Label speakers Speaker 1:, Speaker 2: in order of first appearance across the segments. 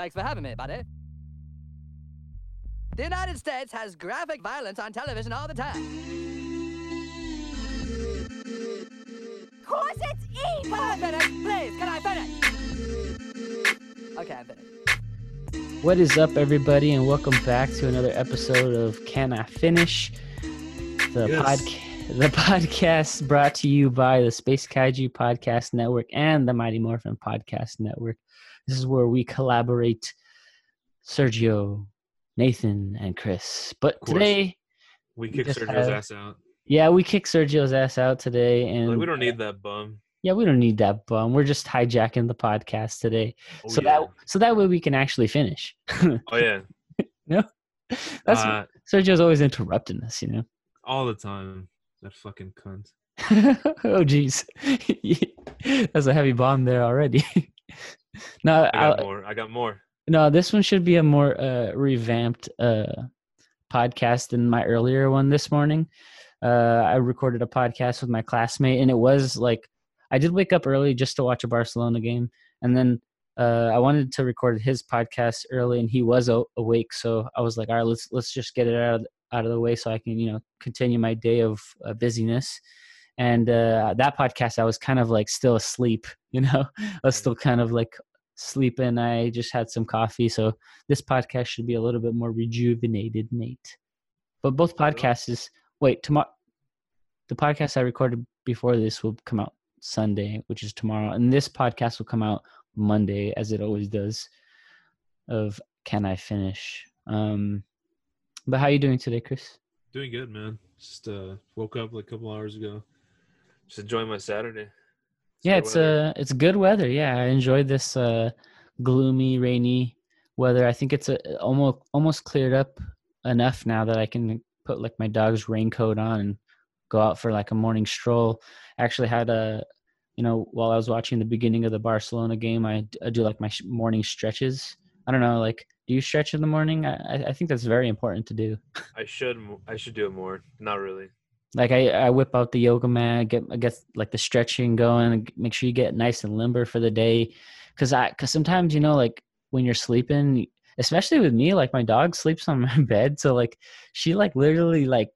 Speaker 1: Thanks for having me, buddy. The United States has graphic violence on television all the time.
Speaker 2: Course it's evil!
Speaker 1: Can I finish? Please, can I finish? Okay, I'm finished.
Speaker 3: What is up, everybody, and welcome back to another episode of Can I Finish? The
Speaker 4: Yes.
Speaker 3: podca- the podcast brought to you by the Space Kaiju Podcast Network and the Mighty Morphin Podcast Network. This is where we collaborate, Sergio, Nathan, and Chris. But today,
Speaker 4: We
Speaker 3: We
Speaker 4: kicked Sergio's
Speaker 3: had-
Speaker 4: ass out.
Speaker 3: yeah, we kicked Sergio's ass out today, and
Speaker 4: Like we don't need that bum.
Speaker 3: yeah, we don't need that bum. We're just hijacking the podcast today,
Speaker 4: Oh,
Speaker 3: so
Speaker 4: yeah.
Speaker 3: that so that way we can actually finish.
Speaker 4: Oh yeah.
Speaker 3: No, that's
Speaker 4: uh,
Speaker 3: Sergio's always interrupting us, you know.
Speaker 4: all the time. That fucking cunt.
Speaker 3: oh jeez, that's a heavy bomb there already. no,
Speaker 4: I got
Speaker 3: I,
Speaker 4: more. I got more.
Speaker 3: no, this one should be a more uh, revamped uh, podcast than my earlier one this morning. Uh, I recorded a podcast with my classmate, and it was like I did wake up early just to watch a Barcelona game, and then uh, I wanted to record his podcast early, and he was o- awake, so I was like, all right, let's let's just get it out of out of the way so I can you know continue my day of uh, busyness. And uh, that podcast, I was kind of like still asleep, you know, I was still kind of like sleeping. I just had some coffee, so this podcast should be a little bit more rejuvenated, Nate. But both podcasts is wait tomorrow. The podcast I recorded before this will come out Sunday, which is tomorrow, and this podcast will come out Monday, as it always does. Of can I finish? Um, but how you doing today, Chris?
Speaker 4: Doing good, man. Just uh woke up like a couple hours ago. Just enjoying my Saturday.
Speaker 3: Yeah, it's uh it's good weather. Yeah, I enjoyed this uh gloomy, rainy weather. I think it's uh almost almost cleared up enough now that I can put like my dog's raincoat on and go out for like a morning stroll. I actually had a you know, while I was watching the beginning of the Barcelona game, I, I do like my sh- morning stretches. I don't know, like, do you stretch in the morning? I, I- I think that's very important to do.
Speaker 4: I should I should do it more. Not really.
Speaker 3: Like I, I whip out the yoga mat get I get like the stretching going make sure you get nice and limber for the day because i because sometimes you know like when you're sleeping especially with me like my dog sleeps on my bed so like she like literally like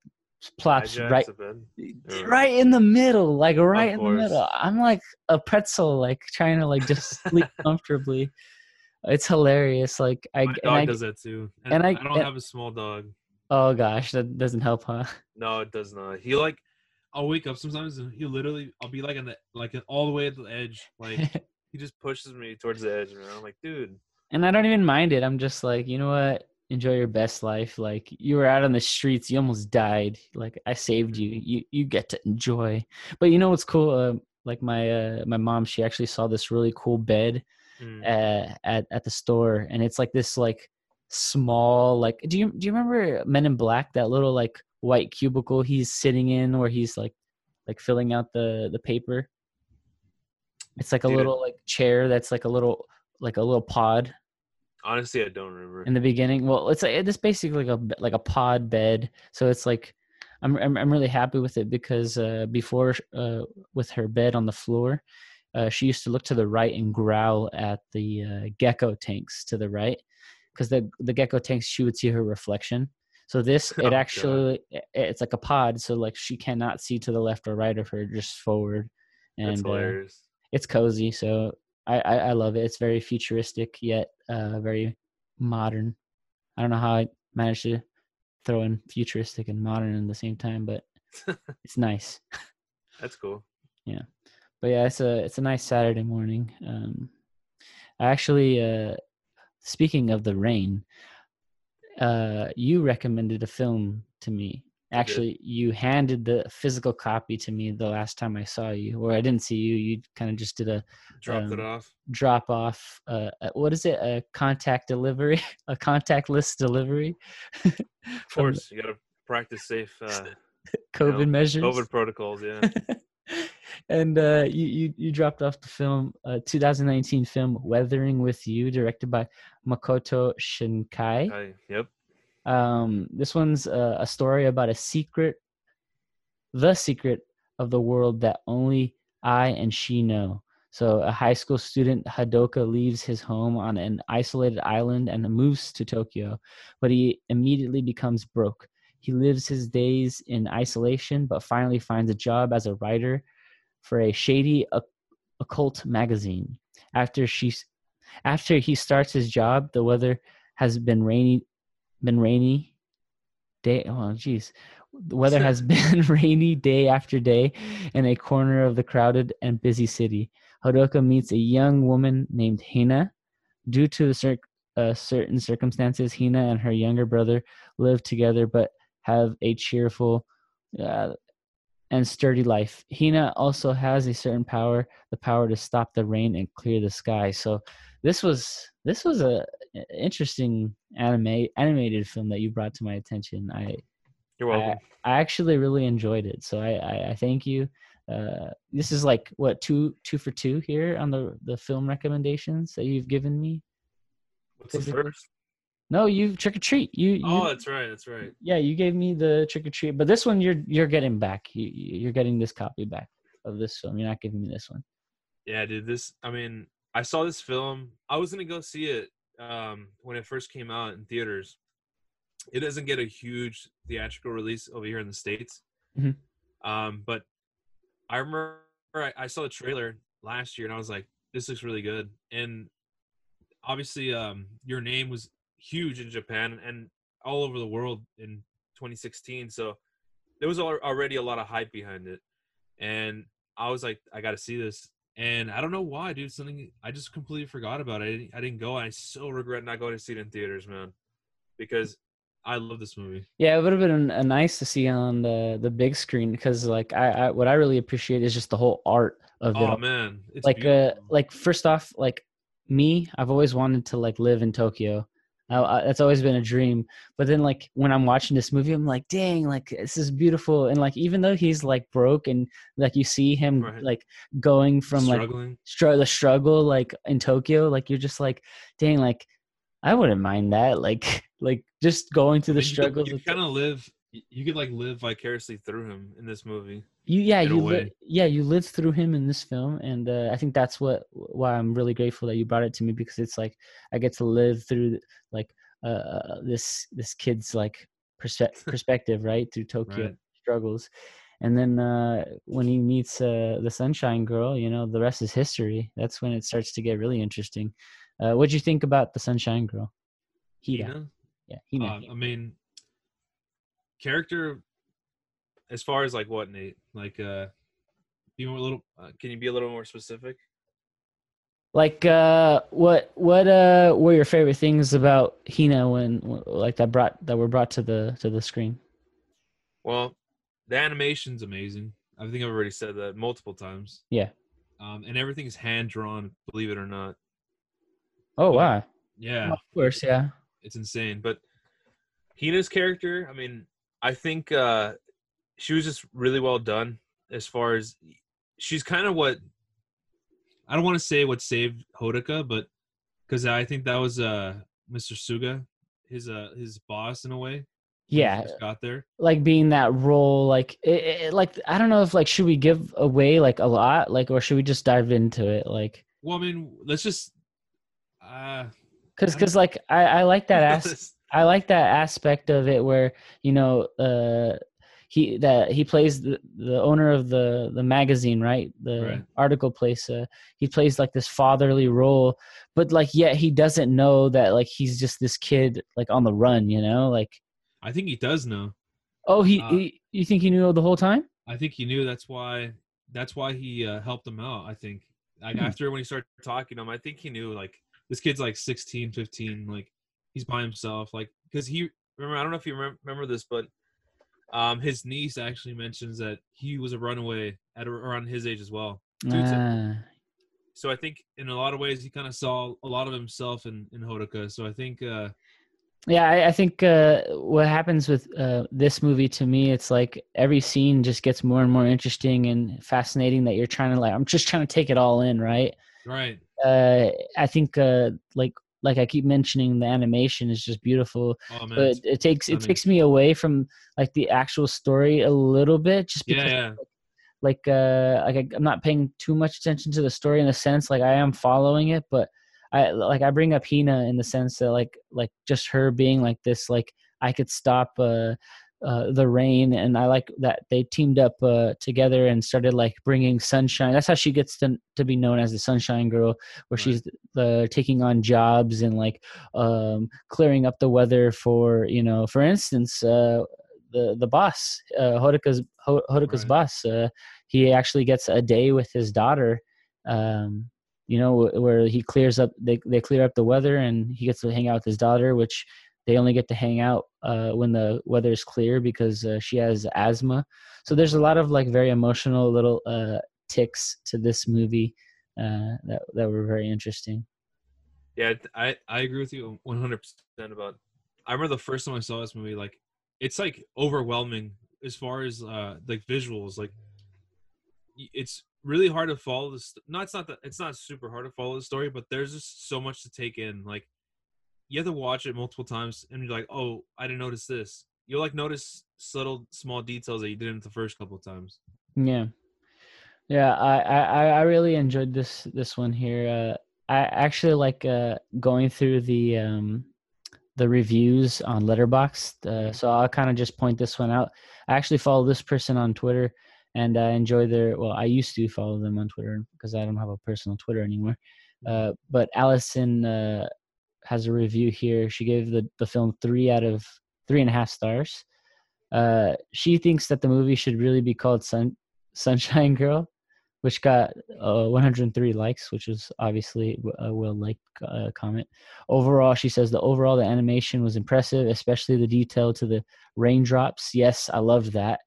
Speaker 3: plops right. Right in the middle like right in the middle i'm like a pretzel like trying to like just sleep comfortably it's hilarious like i
Speaker 4: My dog
Speaker 3: I,
Speaker 4: does that too. And,
Speaker 3: and I-
Speaker 4: I, don't
Speaker 3: and-
Speaker 4: have a small dog.
Speaker 3: Oh gosh that doesn't help huh
Speaker 4: No, it does not. He like I'll wake up sometimes and he literally I'll be like on the like all the way at the edge. Like he just pushes me towards the edge, and I'm like, dude,
Speaker 3: and I don't even mind it. I'm just like, you know what? Enjoy your best life. Like you were out on the streets, you almost died. Like I saved you. You you get to enjoy. But you know what's cool? Uh, like my uh, my mom, she actually saw this really cool bed
Speaker 4: mm,
Speaker 3: uh, at at the store, and it's like this like small like. Do you do you remember Men in Black? That little like white cubicle he's sitting in, where he's like like filling out the the paper. It's like a
Speaker 4: Dude.
Speaker 3: little like chair that's like a little like a little pod
Speaker 4: honestly, I don't remember.
Speaker 3: in the beginning. Well, it's like it's basically like a like a pod bed. So it's like I'm I'm, I'm really happy with it because uh, before uh, with her bed on the floor, uh, she used to look to the right and growl at the uh, gecko tanks to the right because the the gecko tanks she would see her reflection. So this
Speaker 4: Oh,
Speaker 3: it
Speaker 4: God.
Speaker 3: actually i- it's like a pod, so like she cannot see to the left or right of her, just forward.
Speaker 4: That's
Speaker 3: And uh, it's cozy so I, I i love it it's very futuristic yet uh very modern i don't know how i managed to throw in futuristic and modern in the same time but it's nice
Speaker 4: That's cool.
Speaker 3: Yeah, but yeah it's a it's a nice saturday morning um i actually uh speaking of the rain uh you recommended a film to me actually you handed the physical copy to me the last time i saw you or i didn't see you you kind of just did a
Speaker 4: Dropped it
Speaker 3: Um,
Speaker 4: off.
Speaker 3: drop off uh what is it a contact delivery a contactless delivery
Speaker 4: Of course, you gotta practice safe uh,
Speaker 3: covid
Speaker 4: know,
Speaker 3: measures
Speaker 4: COVID protocols. Yeah.
Speaker 3: And uh you, you you dropped off the film uh 2019 film weathering with you directed by makoto shinkai
Speaker 4: I, yep.
Speaker 3: um this one's uh, a story about a secret the secret of the world that only i and she know So, a high school student, Hodaka, leaves his home on an isolated island and moves to Tokyo, but he immediately becomes broke. He lives his days in isolation, but finally finds a job as a writer for a shady occult magazine. After she, after he starts his job, the weather has been rainy, been rainy. Day, oh geez, the weather has been rainy day after day in a corner of the crowded and busy city. Hodaka meets a young woman named Hina. Due to the cir- uh, certain circumstances, Hina and her younger brother live together but have a cheerful uh, and sturdy life. Hina also has a certain power, the power to stop the rain and clear the sky. So this was this was a interesting anime animated film that you brought to my attention. I
Speaker 4: You're welcome.
Speaker 3: I actually really enjoyed it. So I, I, I thank you. Uh, this is like what two two for two here on the the film recommendations that you've given me.
Speaker 4: What's the first?
Speaker 3: No, you trick or treat. You, you
Speaker 4: Oh, that's right. That's right.
Speaker 3: yeah, you gave me the trick or treat, but this one you're you're getting back. You you're getting this copy back of this film. You're not giving me this one.
Speaker 4: Yeah, dude. This. I mean, I saw this film. I was gonna go see it um, when it first came out in theaters. It doesn't get a huge theatrical release over here in the states.
Speaker 3: Mhm.
Speaker 4: Um, but I remember I, I saw the trailer last year and I was like, "This looks really good." And obviously, um, your name was huge in Japan and all over the world in 2016. So there was already a lot of hype behind it, and I was like, "I got to see this." And I don't know why, dude. Something I just completely forgot about. it. I didn't, I didn't go. I so regret not going to see it in theaters, man, because I love this movie.
Speaker 3: Yeah, it would have been uh, nice to see on the the big screen because like I, I what I really appreciate is just the whole art of it.
Speaker 4: Oh
Speaker 3: all.
Speaker 4: man, it's
Speaker 3: like uh like first off like me i've always wanted to like live in tokyo I, I, that's always been a dream but then like when i'm watching this movie i'm like dang like this is beautiful and like even though he's like broke and like you see him
Speaker 4: Right.
Speaker 3: like going from like str- the struggle like in tokyo like you're just like dang like i wouldn't mind that like like just going through the
Speaker 4: you
Speaker 3: struggles
Speaker 4: You
Speaker 3: of-
Speaker 4: kind of live. You could like live vicariously through him in this movie.
Speaker 3: you yeah you li- yeah you lived through him in this film and uh, i think that's what why i'm really grateful that you brought it to me because it's like i get to live through like uh this this kid's like perspe- perspective right through tokyo
Speaker 4: Right.
Speaker 3: struggles and then uh when he meets uh the sunshine girl you know the rest is history that's when it starts to get really interesting uh what do you think about the sunshine girl Hida.
Speaker 4: Hina?
Speaker 3: yeah Hina.
Speaker 4: Uh, I mean, character. As far as like what Nate, like, uh, be more a little. Uh, can you be a little more specific?
Speaker 3: Like uh what what uh were your favorite things about Hina when like that brought that were brought to the to the screen?
Speaker 4: Well, the animation's amazing. I think I've already said that multiple times.
Speaker 3: Yeah.
Speaker 4: Um, and everything's hand drawn. Believe it or not.
Speaker 3: Oh
Speaker 4: But-
Speaker 3: wow.
Speaker 4: Yeah.
Speaker 3: Of course, yeah.
Speaker 4: it's insane. But Hina's character, I mean, I think uh she was just really well done as far as she's kind of what I don't want to say what saved Hodaka, but because I think that was uh Mr. Suga, his uh his boss in a way.
Speaker 3: Yeah,
Speaker 4: got there.
Speaker 3: like being that role like it, it, like I don't know if like should we give away like a lot like or should we just dive into it like
Speaker 4: Well, I mean, let's just uh I
Speaker 3: cuz like I I like that as I like that aspect of it where you know uh he that he plays the, the owner of the the magazine right the
Speaker 4: Right.
Speaker 3: article place uh, he plays like this fatherly role but like yet he doesn't know that like he's just this kid like on the run you know like
Speaker 4: I think he does know.
Speaker 3: oh he,
Speaker 4: Uh,
Speaker 3: he you think he knew the whole time
Speaker 4: I think he knew that's why that's why he uh, helped him out. I think like
Speaker 3: Hmm.
Speaker 4: after when he started talking to him, I think he knew like this kid's like 16, 15, like he's by himself. Like because he remember I don't know if you remember, remember this, but um his niece actually mentions that he was a runaway at around his age as well.
Speaker 3: Ah,
Speaker 4: So I think in a lot of ways he kind of saw a lot of himself in in Hodaka. So I think uh
Speaker 3: yeah I, I think uh what happens with uh this movie to me it's like every scene just gets more and more interesting and fascinating that you're trying to like i'm just trying to take it all in right
Speaker 4: right
Speaker 3: uh i think uh like like i keep mentioning the animation is just beautiful
Speaker 4: oh man
Speaker 3: but it takes it takes me away from like the actual story a little bit just because
Speaker 4: yeah.
Speaker 3: like uh like I, i'm not paying too much attention to the story in the sense like i am following it but i like i bring up hina in the sense that like like just her being like this like i could stop uh uh, the rain and i like that they teamed up uh, together and started like bringing sunshine that's how she gets to, to be known as the sunshine girl where
Speaker 4: Right.
Speaker 3: she's uh, taking on jobs and like um, clearing up the weather for you know for instance uh, the the boss uh, Hodaka's Ho- Hodaka's
Speaker 4: Right.
Speaker 3: boss uh, he actually gets a day with his daughter um, you know where he clears up they, they clear up the weather and he gets to hang out with his daughter which they only get to hang out uh, when the weather is clear because uh, she has asthma so there's a lot of like very emotional little uh, ticks to this movie uh, that that were very interesting
Speaker 4: Yeah, I I agree with you 100 percent about. I remember the first time I saw this movie, like it's like overwhelming as far as uh like visuals. Like it's really hard to follow this. No, it's not that it's not super hard to follow the story, but there's just so much to take in. Like you have to watch it multiple times, and you're like, oh, I didn't notice this. You'll like notice subtle small details that you didn't the first couple of times.
Speaker 3: Yeah, yeah. I I I really enjoyed this this one here. Uh, I actually like uh, going through the um, the reviews on Letterboxd. Uh, so I'll kind of just point this one out. I actually follow this person on Twitter, and I enjoy their. Well, I used to follow them on Twitter because I don't have a personal Twitter anymore. Uh, but Allison uh, has a review here. She gave the the film three out of three and a half stars. Uh, she thinks that the movie should really be called Sun Sunshine Girl, which got uh, 103 likes, which is obviously a well liked uh, comment. Overall, she says the overall the animation was impressive, especially the detail to the raindrops. Yes, I loved that.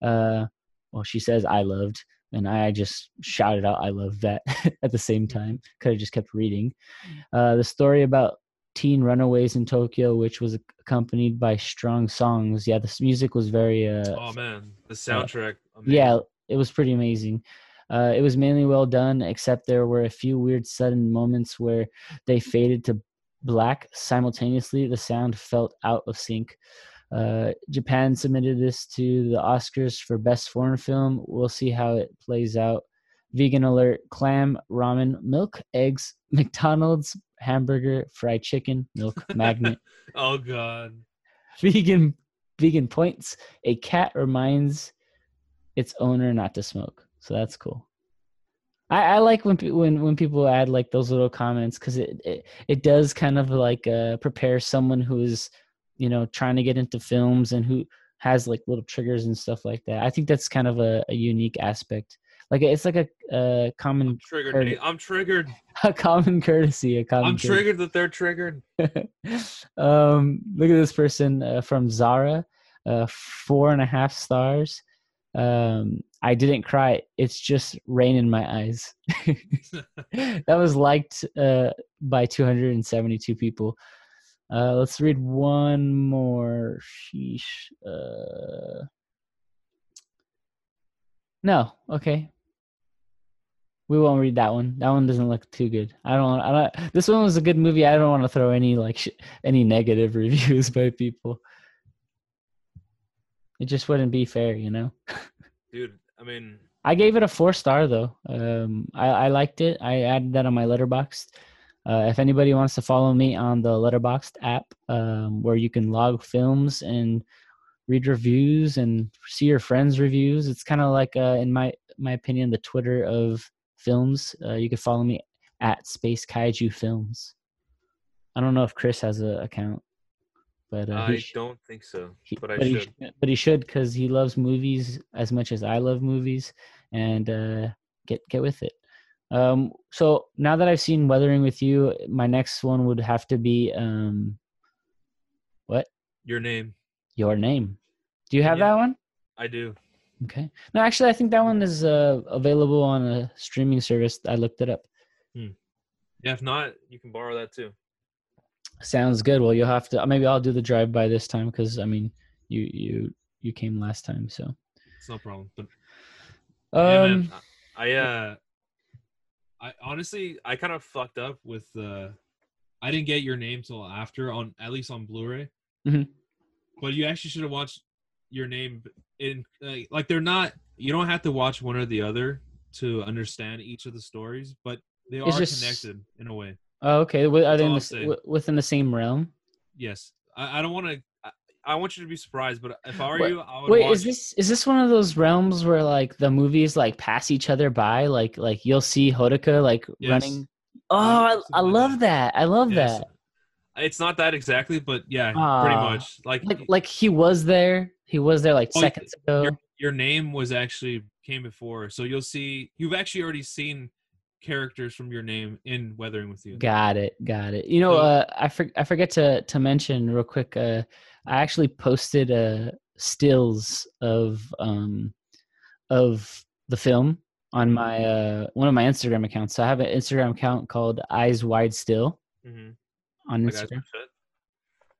Speaker 3: Uh, well, she says I loved, and I just shouted out I loved that at the same time. Could have just kept reading. Uh, the story about teen runaways in Tokyo, which was accompanied by strong songs. Yeah, this music was very uh,
Speaker 4: Oh man, the soundtrack. amazing.
Speaker 3: yeah, it was pretty amazing. Uh, it was mainly well done, except there were a few weird sudden moments where they faded to black simultaneously. The sound felt out of sync. Uh, Japan submitted this to the Oscars for Best Foreign Film. We'll see how it plays out. Vegan alert: clam, ramen, milk, eggs, McDonald's, hamburger, fried chicken, milk magnet.
Speaker 4: Oh god.
Speaker 3: vegan vegan points a cat reminds its owner not to smoke so that's cool i, I like when when when people add like those little comments because it, it it does kind of like uh prepare someone who is you know trying to get into films and who has like little triggers and stuff like that i think that's kind of a, a unique aspect like it's like a, a common
Speaker 4: I'm triggered.
Speaker 3: Heard
Speaker 4: I'm triggered.
Speaker 3: a common courtesy a common
Speaker 4: I'm
Speaker 3: courtesy.
Speaker 4: triggered that they're triggered.
Speaker 3: um, look at this person uh, from Zara, uh, four and a half stars. Um, I didn't cry. It's just rain in my eyes. that was liked uh, by 272 people. Uh, let's read one more. Sheesh. Uh, no, okay. We won't read that one. That one doesn't look too good. I don't. I don't. This one was a good movie. I don't want to throw any like sh- any negative reviews by people. It just wouldn't be fair, you know.
Speaker 4: Dude, I mean,
Speaker 3: I gave it a four star though. Um, I, I liked it. I added that on my Letterboxd. Uh, if anybody wants to follow me on the Letterboxd app, um, where you can log films and read reviews and see your friends' reviews, it's kind of like, uh, in my my opinion, the Twitter of films. Uh, you can follow me at Space Kaiju Films. I don't know if Chris has an account, but uh,
Speaker 4: I don't think so,
Speaker 3: he-
Speaker 4: but I
Speaker 3: he
Speaker 4: should.
Speaker 3: sh- but he should because he loves movies as much as I love movies, and uh, get get with it. Um, so now that I've seen Weathering with You, my next one would have to be um, what
Speaker 4: Your name.
Speaker 3: your name. Do you have
Speaker 4: Yeah.
Speaker 3: that one?
Speaker 4: I do.
Speaker 3: Okay. No, actually, I think that one is uh, available on a streaming service. I looked it up.
Speaker 4: Yeah, if not, you can borrow that too.
Speaker 3: Sounds good. Well, you'll have to. Maybe I'll do the drive by this time because I mean, you you you came last time, so.
Speaker 4: It's no problem. But
Speaker 3: Um,
Speaker 4: yeah, man, I uh, I honestly I kind of fucked up with uh, I didn't get your name till after on at least on Blu-ray.
Speaker 3: Mhm.
Speaker 4: But you actually should have watched your name in like, like they're not you don't have to watch one or the other to understand each of the stories, but they are
Speaker 3: just-
Speaker 4: connected in a way.
Speaker 3: Oh, okay. Are they in the, within the same realm?
Speaker 4: Yes, I, I don't want to. I, I want you to be surprised, but if I were
Speaker 3: Wait-
Speaker 4: you, I would
Speaker 3: Wait,
Speaker 4: watch.
Speaker 3: is this is this one of those realms where like the movies like pass each other by? Like like you'll see Hodaka like
Speaker 4: Yes.
Speaker 3: running. Oh, I, I love
Speaker 4: that.
Speaker 3: I love
Speaker 4: Yes.
Speaker 3: that.
Speaker 4: It's not that exactly, but yeah, pretty
Speaker 3: Ah,
Speaker 4: much. Like,
Speaker 3: Like like he was there. He was there like
Speaker 4: Oh,
Speaker 3: seconds ago.
Speaker 4: your your name was actually came before, so you'll see. You've actually already seen characters from your name in Weathering with You.
Speaker 3: Got it. Got it. You know,
Speaker 4: So-
Speaker 3: uh, I for, I forget to to mention real quick. Uh, I actually posted uh stills of um of the film on my uh one of my Instagram accounts. So I have an Instagram account called Eyes Wide Still
Speaker 4: Mm-hmm.
Speaker 3: on Instagram.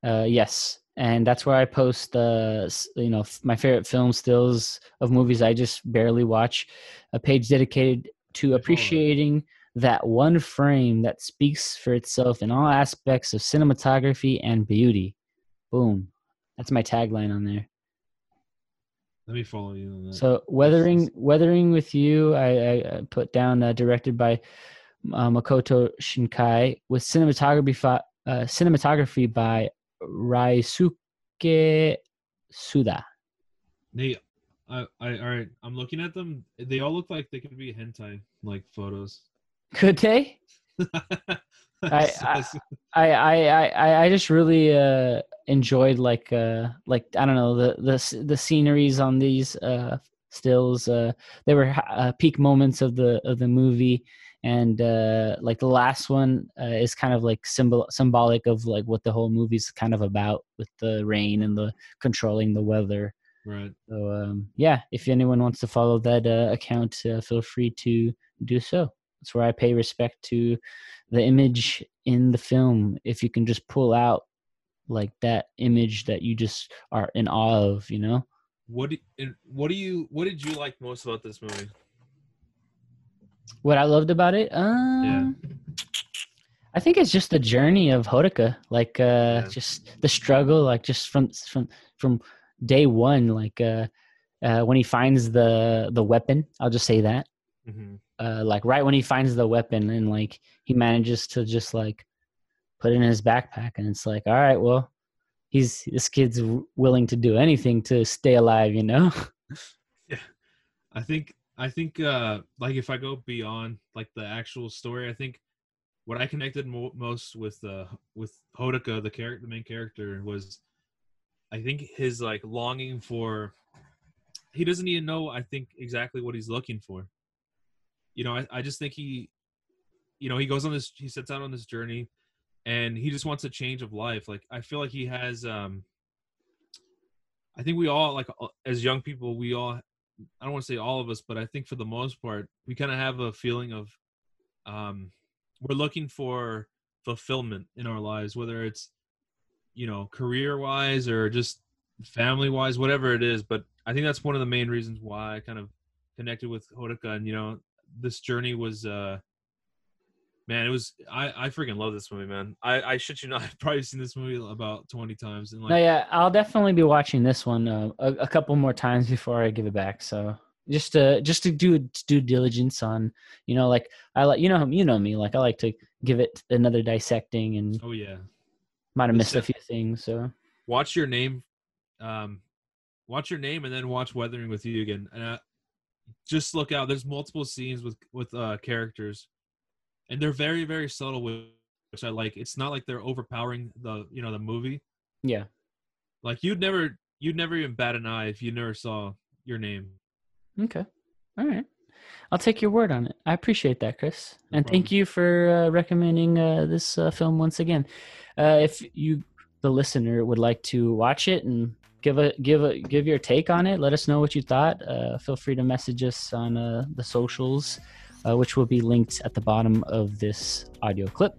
Speaker 3: Uh, yes, and that's where I post uh you know my favorite film stills of movies I just barely watch. A page dedicated to appreciating that one frame that speaks for itself in all aspects of cinematography and beauty. Boom, that's my tagline on there.
Speaker 4: Let me follow you on that.
Speaker 3: So weathering weathering with you, I, I, I put down uh, directed by uh, Makoto Shinkai with cinematography fi- uh, cinematography by Ryosuke Tsuda.
Speaker 4: They, I, I, all right. I'm looking at them. They all look like they could be hentai like photos.
Speaker 3: Could they? I- I I I I- just really uh enjoyed like uh like I don't know the the the sceneries on these uh stills uh they were uh, peak moments of the of the movie and uh like the last one uh, is kind of like symbol symbolic of like what the whole movie's kind of about with the rain and the controlling the weather
Speaker 4: right.
Speaker 3: so um yeah if anyone wants to follow that uh, account uh, feel free to do so that's where i pay respect to the image in the film if you can just pull out like that image that you just are in awe of you know
Speaker 4: What do, what do you? What did you like most about this movie?
Speaker 3: What i loved about it um i think it's just the journey of hodaka like uh
Speaker 4: Yeah.
Speaker 3: just the struggle like just from from from day one like uh uh when he finds the the weapon i'll just say that
Speaker 4: Mm-hmm.
Speaker 3: uh, like right when he finds the weapon and like he manages to just like put it in his backpack and it's like all right well he's this kid's willing to do anything to stay alive you know
Speaker 4: I think I think uh like if I go beyond like the actual story, I think what I connected mo- most with uh with Hodaka, the character, the main character, was I think his like longing for. He doesn't even know. I think exactly what he's looking for. You know, I, I just think he, you know, he goes on this. He sets out on this journey, and he just wants a change of life. Like I feel like he has. um I think we all like as young people, we all I don't want to say all of us, but I think for the most part, we kind of have a feeling of um, we're looking for fulfillment in our lives, whether it's you know career wise or just family wise, whatever it is. But I think that's one of the main reasons why I kind of connected with Hodaka, and you know, this journey was. uh Man, it was I. I freaking love this movie, man. I I shit you not. I've probably seen this movie about twenty times, and like
Speaker 3: no yeah i'll definitely be watching this one uh, a, a couple more times before i give it back so just to just to do due diligence on you know like i like you know you know me like i like to give it another dissecting and
Speaker 4: oh yeah,
Speaker 3: might have missed a few things so
Speaker 4: watch your name um watch your name and then watch weathering with you again and uh, just look out there's multiple scenes with with uh characters and they're very very subtle which i like it's not like they're overpowering the you know the movie
Speaker 3: yeah
Speaker 4: like you'd never you'd never even bat an eye if you never saw your name
Speaker 3: Okay. All right. I'll take your word on it. I appreciate that, Chris.
Speaker 4: No
Speaker 3: and thank you for uh, recommending uh, this uh, film once again. Uh, if you, the listener, would like to watch it and give a give a give your take on it, let us know what you thought. Uh, feel free to message us on uh, the socials, uh, which will be linked at the bottom of this audio clip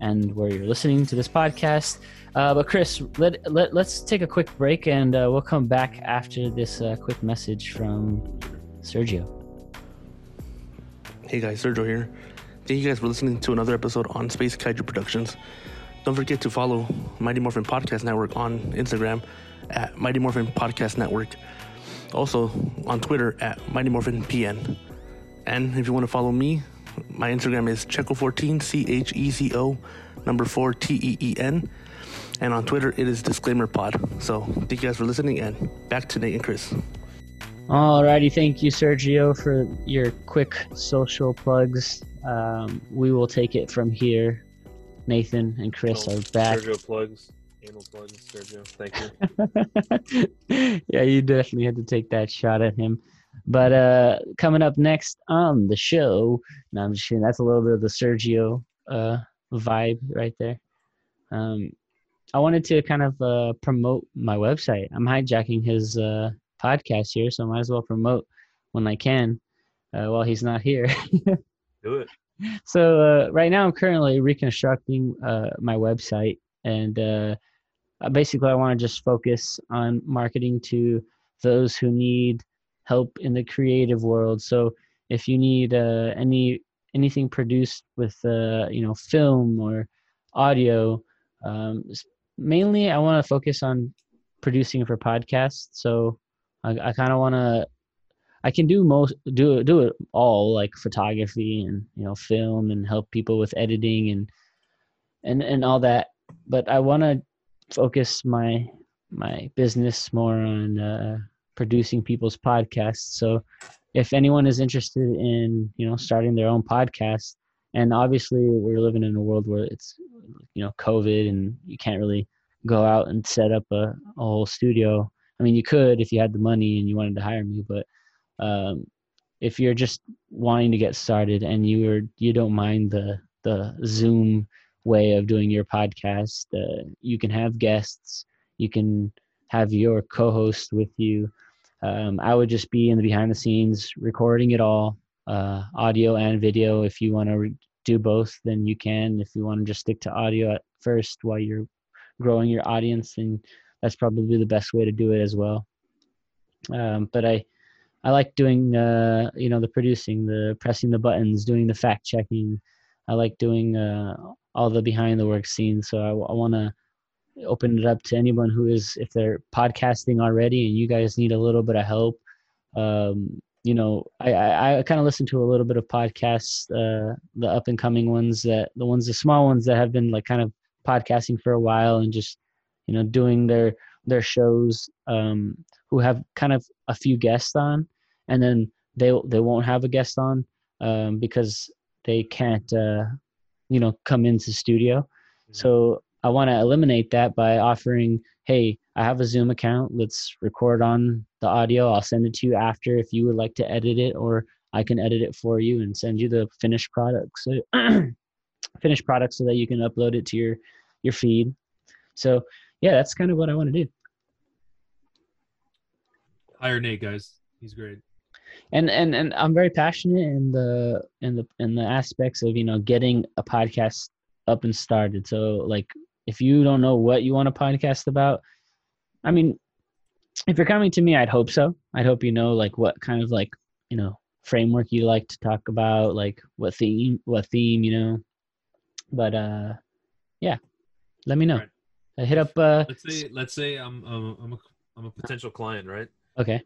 Speaker 3: and where you're listening to this podcast. Uh, but Chris, let, let let's take a quick break and uh, we'll come back after this uh, quick message from Sergio.
Speaker 2: Hey guys, Sergio here. Thank you guys for listening to another episode on Space Kaiju Productions. Don't forget to follow Mighty Morphin Podcast Network on Instagram at Mighty Morphin Podcast Network. Also on Twitter at Mighty Morphin PN. And if you want to follow me, my Instagram is Checo14, C H E Z O, number 4 T E E N. And on Twitter, it is Disclaimer Pod. So thank you guys for listening, and back to Nate and Chris.
Speaker 3: Alrighty, thank you, Sergio, for your quick social plugs. Um, we will take it from here. Nathan and Chris
Speaker 4: Oh,
Speaker 3: are back.
Speaker 4: Sergio plugs, anal plugs, Sergio. Thank you.
Speaker 3: yeah, you definitely had to take that shot at him. But uh, coming up next on the show, no, I'm just kidding. That's a little bit of the Sergio uh, vibe right there. Um, I wanted to kind of uh, promote my website. I'm hijacking his uh, podcast here, so I might as well promote when I can uh, while he's not here.
Speaker 4: Do it.
Speaker 3: so uh, right now I'm currently reconstructing uh, my website, and uh, basically I want to just focus on marketing to those who need help in the creative world. So if you need uh, any anything produced with uh, you know film or audio, um, mainly I want to focus on producing for podcasts. So I, I kind of want to I can do most do do it all like photography and you know film and help people with editing and and and all that. But I want to focus my my business more on uh, producing people's podcasts. So if anyone is interested in you know starting their own podcast, and obviously we're living in a world where it's you know COVID and you can't really go out and set up a, a whole studio. I mean, you could if you had the money and you wanted to hire me, but um, if you're just wanting to get started and you are you don't mind the the Zoom way of doing your podcast, uh, you can have guests, you can have your co-host with you. Um, I would just be in the behind the scenes recording it all, uh, audio and video. If you want to re- do both, then you can. If you want to just stick to audio at first while you're growing your audience, then that's probably the best way to do it as well. Um, but I, I like doing, uh, you know, the producing, the pressing the buttons, doing the fact checking. I like doing uh, all the behind the work scenes. So I, I want to open it up to anyone who is, if they're podcasting already and you guys need a little bit of help. Um, you know, I, I, I kind of listen to a little bit of podcasts, uh, the up and coming ones that the ones, the small ones that have been like kind of podcasting for a while and just, you know, doing their, their shows, um, who have kind of a few guests on and then they, they won't have a guest on, um, because they can't, uh, you know, come into studio. So I want to eliminate that by offering, hey, I have a Zoom account. Let's record on the audio. I'll send it to you after if you would like to edit it, or I can edit it for you and send you the finished product. So finished product so that you can upload it to your your feed. So yeah, that's kind of what I want to do.
Speaker 4: Hire Nate, guys. He's great.
Speaker 3: and and and I'm very passionate in the in the in the aspects of you know getting a podcast up and started. So like if you don't know what you want to podcast about, I mean, if you're coming to me, I'd hope so. I'd hope you know like what kind of like you know framework you like to talk about, like what theme what theme you know. But uh, yeah, let me know.
Speaker 4: Right.
Speaker 3: I hit up uh
Speaker 4: Let's say let's say I'm I'm I'm a, I'm a potential client, right?
Speaker 3: okay.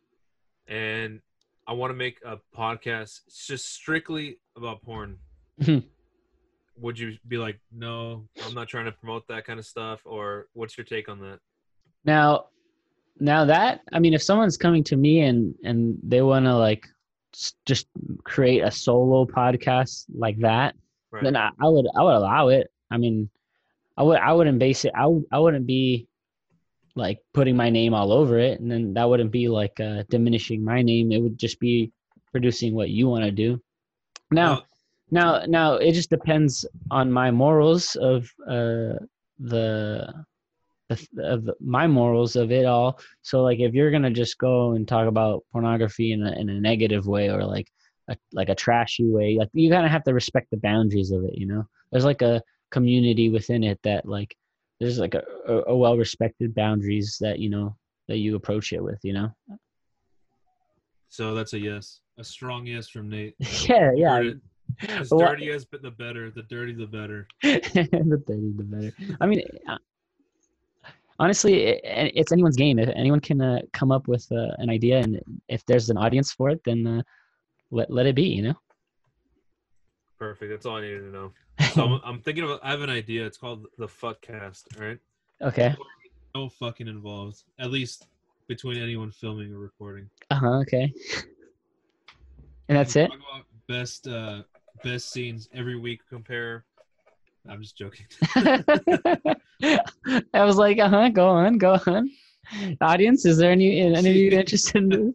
Speaker 4: And I want to make a podcast just strictly about porn.
Speaker 3: Mhm.
Speaker 4: Would you be like, no, I'm not trying to promote that kind of stuff, or what's your take on that?
Speaker 3: Now, now that I mean, if someone's coming to me and and they want to like just create a solo podcast like that,
Speaker 4: Right.
Speaker 3: then I, I would I would allow it. I mean, I would I wouldn't base it. I w- I wouldn't be like putting my name all over it, and then that wouldn't be like uh, diminishing my name. It would just be producing what you want to do. Now, now, now it just depends on my morals of uh, the, the of my morals of it all. So, like, if you're gonna just go and talk about pornography in a in a negative way or like a like a trashy way, like you kind of have to respect the boundaries of it. You know, there's like a community within it that like there's like a, a, a well respected boundaries that you know that you approach it with. You know.
Speaker 4: so that's a yes, a strong yes from Nate.
Speaker 3: yeah, yeah.
Speaker 4: As dirty as but the better. The dirty the better.
Speaker 3: the dirty, the better. I mean, uh, honestly, it, it's anyone's game. If anyone can uh, come up with uh, an idea, and if there's an audience for it, then uh, let let it be. You know.
Speaker 4: Perfect. That's all I needed to know. So I'm, I'm thinking of. I have an idea. It's called the Fuckcast. All right.
Speaker 3: okay.
Speaker 4: No fucking involved. At least between anyone filming or recording.
Speaker 3: Uh huh. Okay. And that's it.
Speaker 4: Best uh best scenes every week. Compare. I'm just joking.
Speaker 3: I was like, uh huh. Go on. Go on. Audience, is there any any of you interested in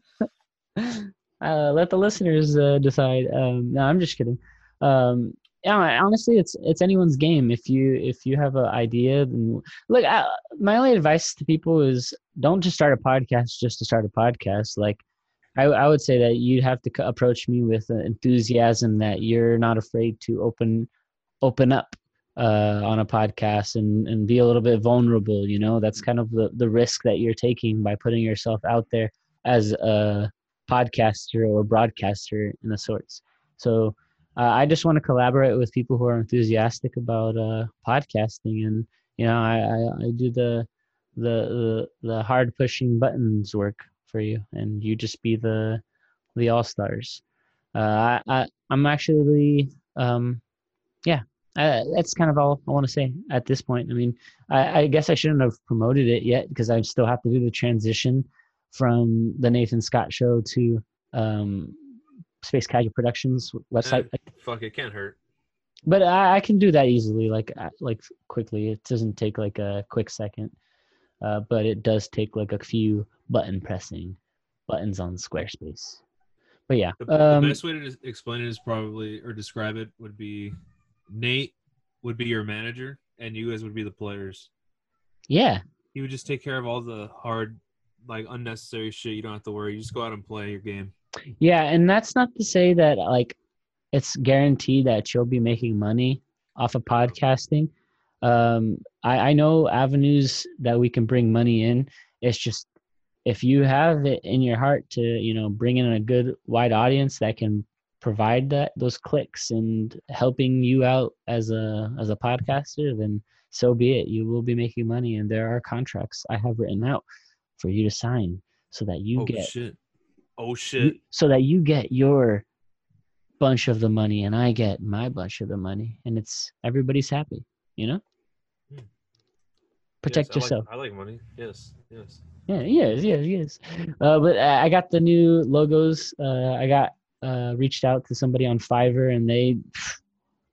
Speaker 3: this? Uh, let the listeners uh, decide. Um, no, I'm just kidding. Um, yeah, honestly, it's it's anyone's game. If you if you have an idea, then look. I, my only advice to people is don't just start a podcast just to start a podcast. Like, I I would say that you have to approach me with an enthusiasm that you're not afraid to open open up uh, on a podcast and and be a little bit vulnerable. You know, that's kind of the the risk that you're taking by putting yourself out there as a podcaster or broadcaster in the sorts. So uh, I just want to collaborate with people who are enthusiastic about uh, podcasting, and you know, I, I, I do the, the the the hard pushing buttons work for you, and you just be the the all stars. Uh, I, I I'm actually um, yeah. Uh, that's kind of all I want to say at this point. I mean, I, I guess I shouldn't have promoted it yet because I still have to do the transition from the Nathan Scott show to um, Space Kaiju Productions website.
Speaker 4: Eh, fuck, it can't hurt.
Speaker 3: But I, I can do that easily, like like quickly. It doesn't take like a quick second, uh, but it does take like a few button pressing buttons on Squarespace. But yeah,
Speaker 4: The, the
Speaker 3: um,
Speaker 4: best way to explain it is probably or describe it would be Nate would be your manager and you guys would be the players.
Speaker 3: yeah,
Speaker 4: He would just take care of all the hard, like unnecessary shit. You don't have to worry. You just go out and play your game.
Speaker 3: Yeah, and that's not to say that like it's guaranteed that you'll be making money off of podcasting. Um, I, I know avenues that we can bring money in. It's just if you have it in your heart to, you know, bring in a good wide audience that can provide that those clicks and helping you out as a as a podcaster, then so be it. You will be making money, and there are contracts I have written out for you to sign so that you
Speaker 4: oh
Speaker 3: get
Speaker 4: shit! Oh shit!
Speaker 3: so that you get your bunch of the money and I get my bunch of the money and it's everybody's happy, you know? Protect
Speaker 4: Yes, I like-
Speaker 3: yourself.
Speaker 4: I like money. Yes, yes.
Speaker 3: Yeah, yes, yes, yes. Uh, but I got the new logos. Uh, I got uh, reached out to somebody on Fiverr and they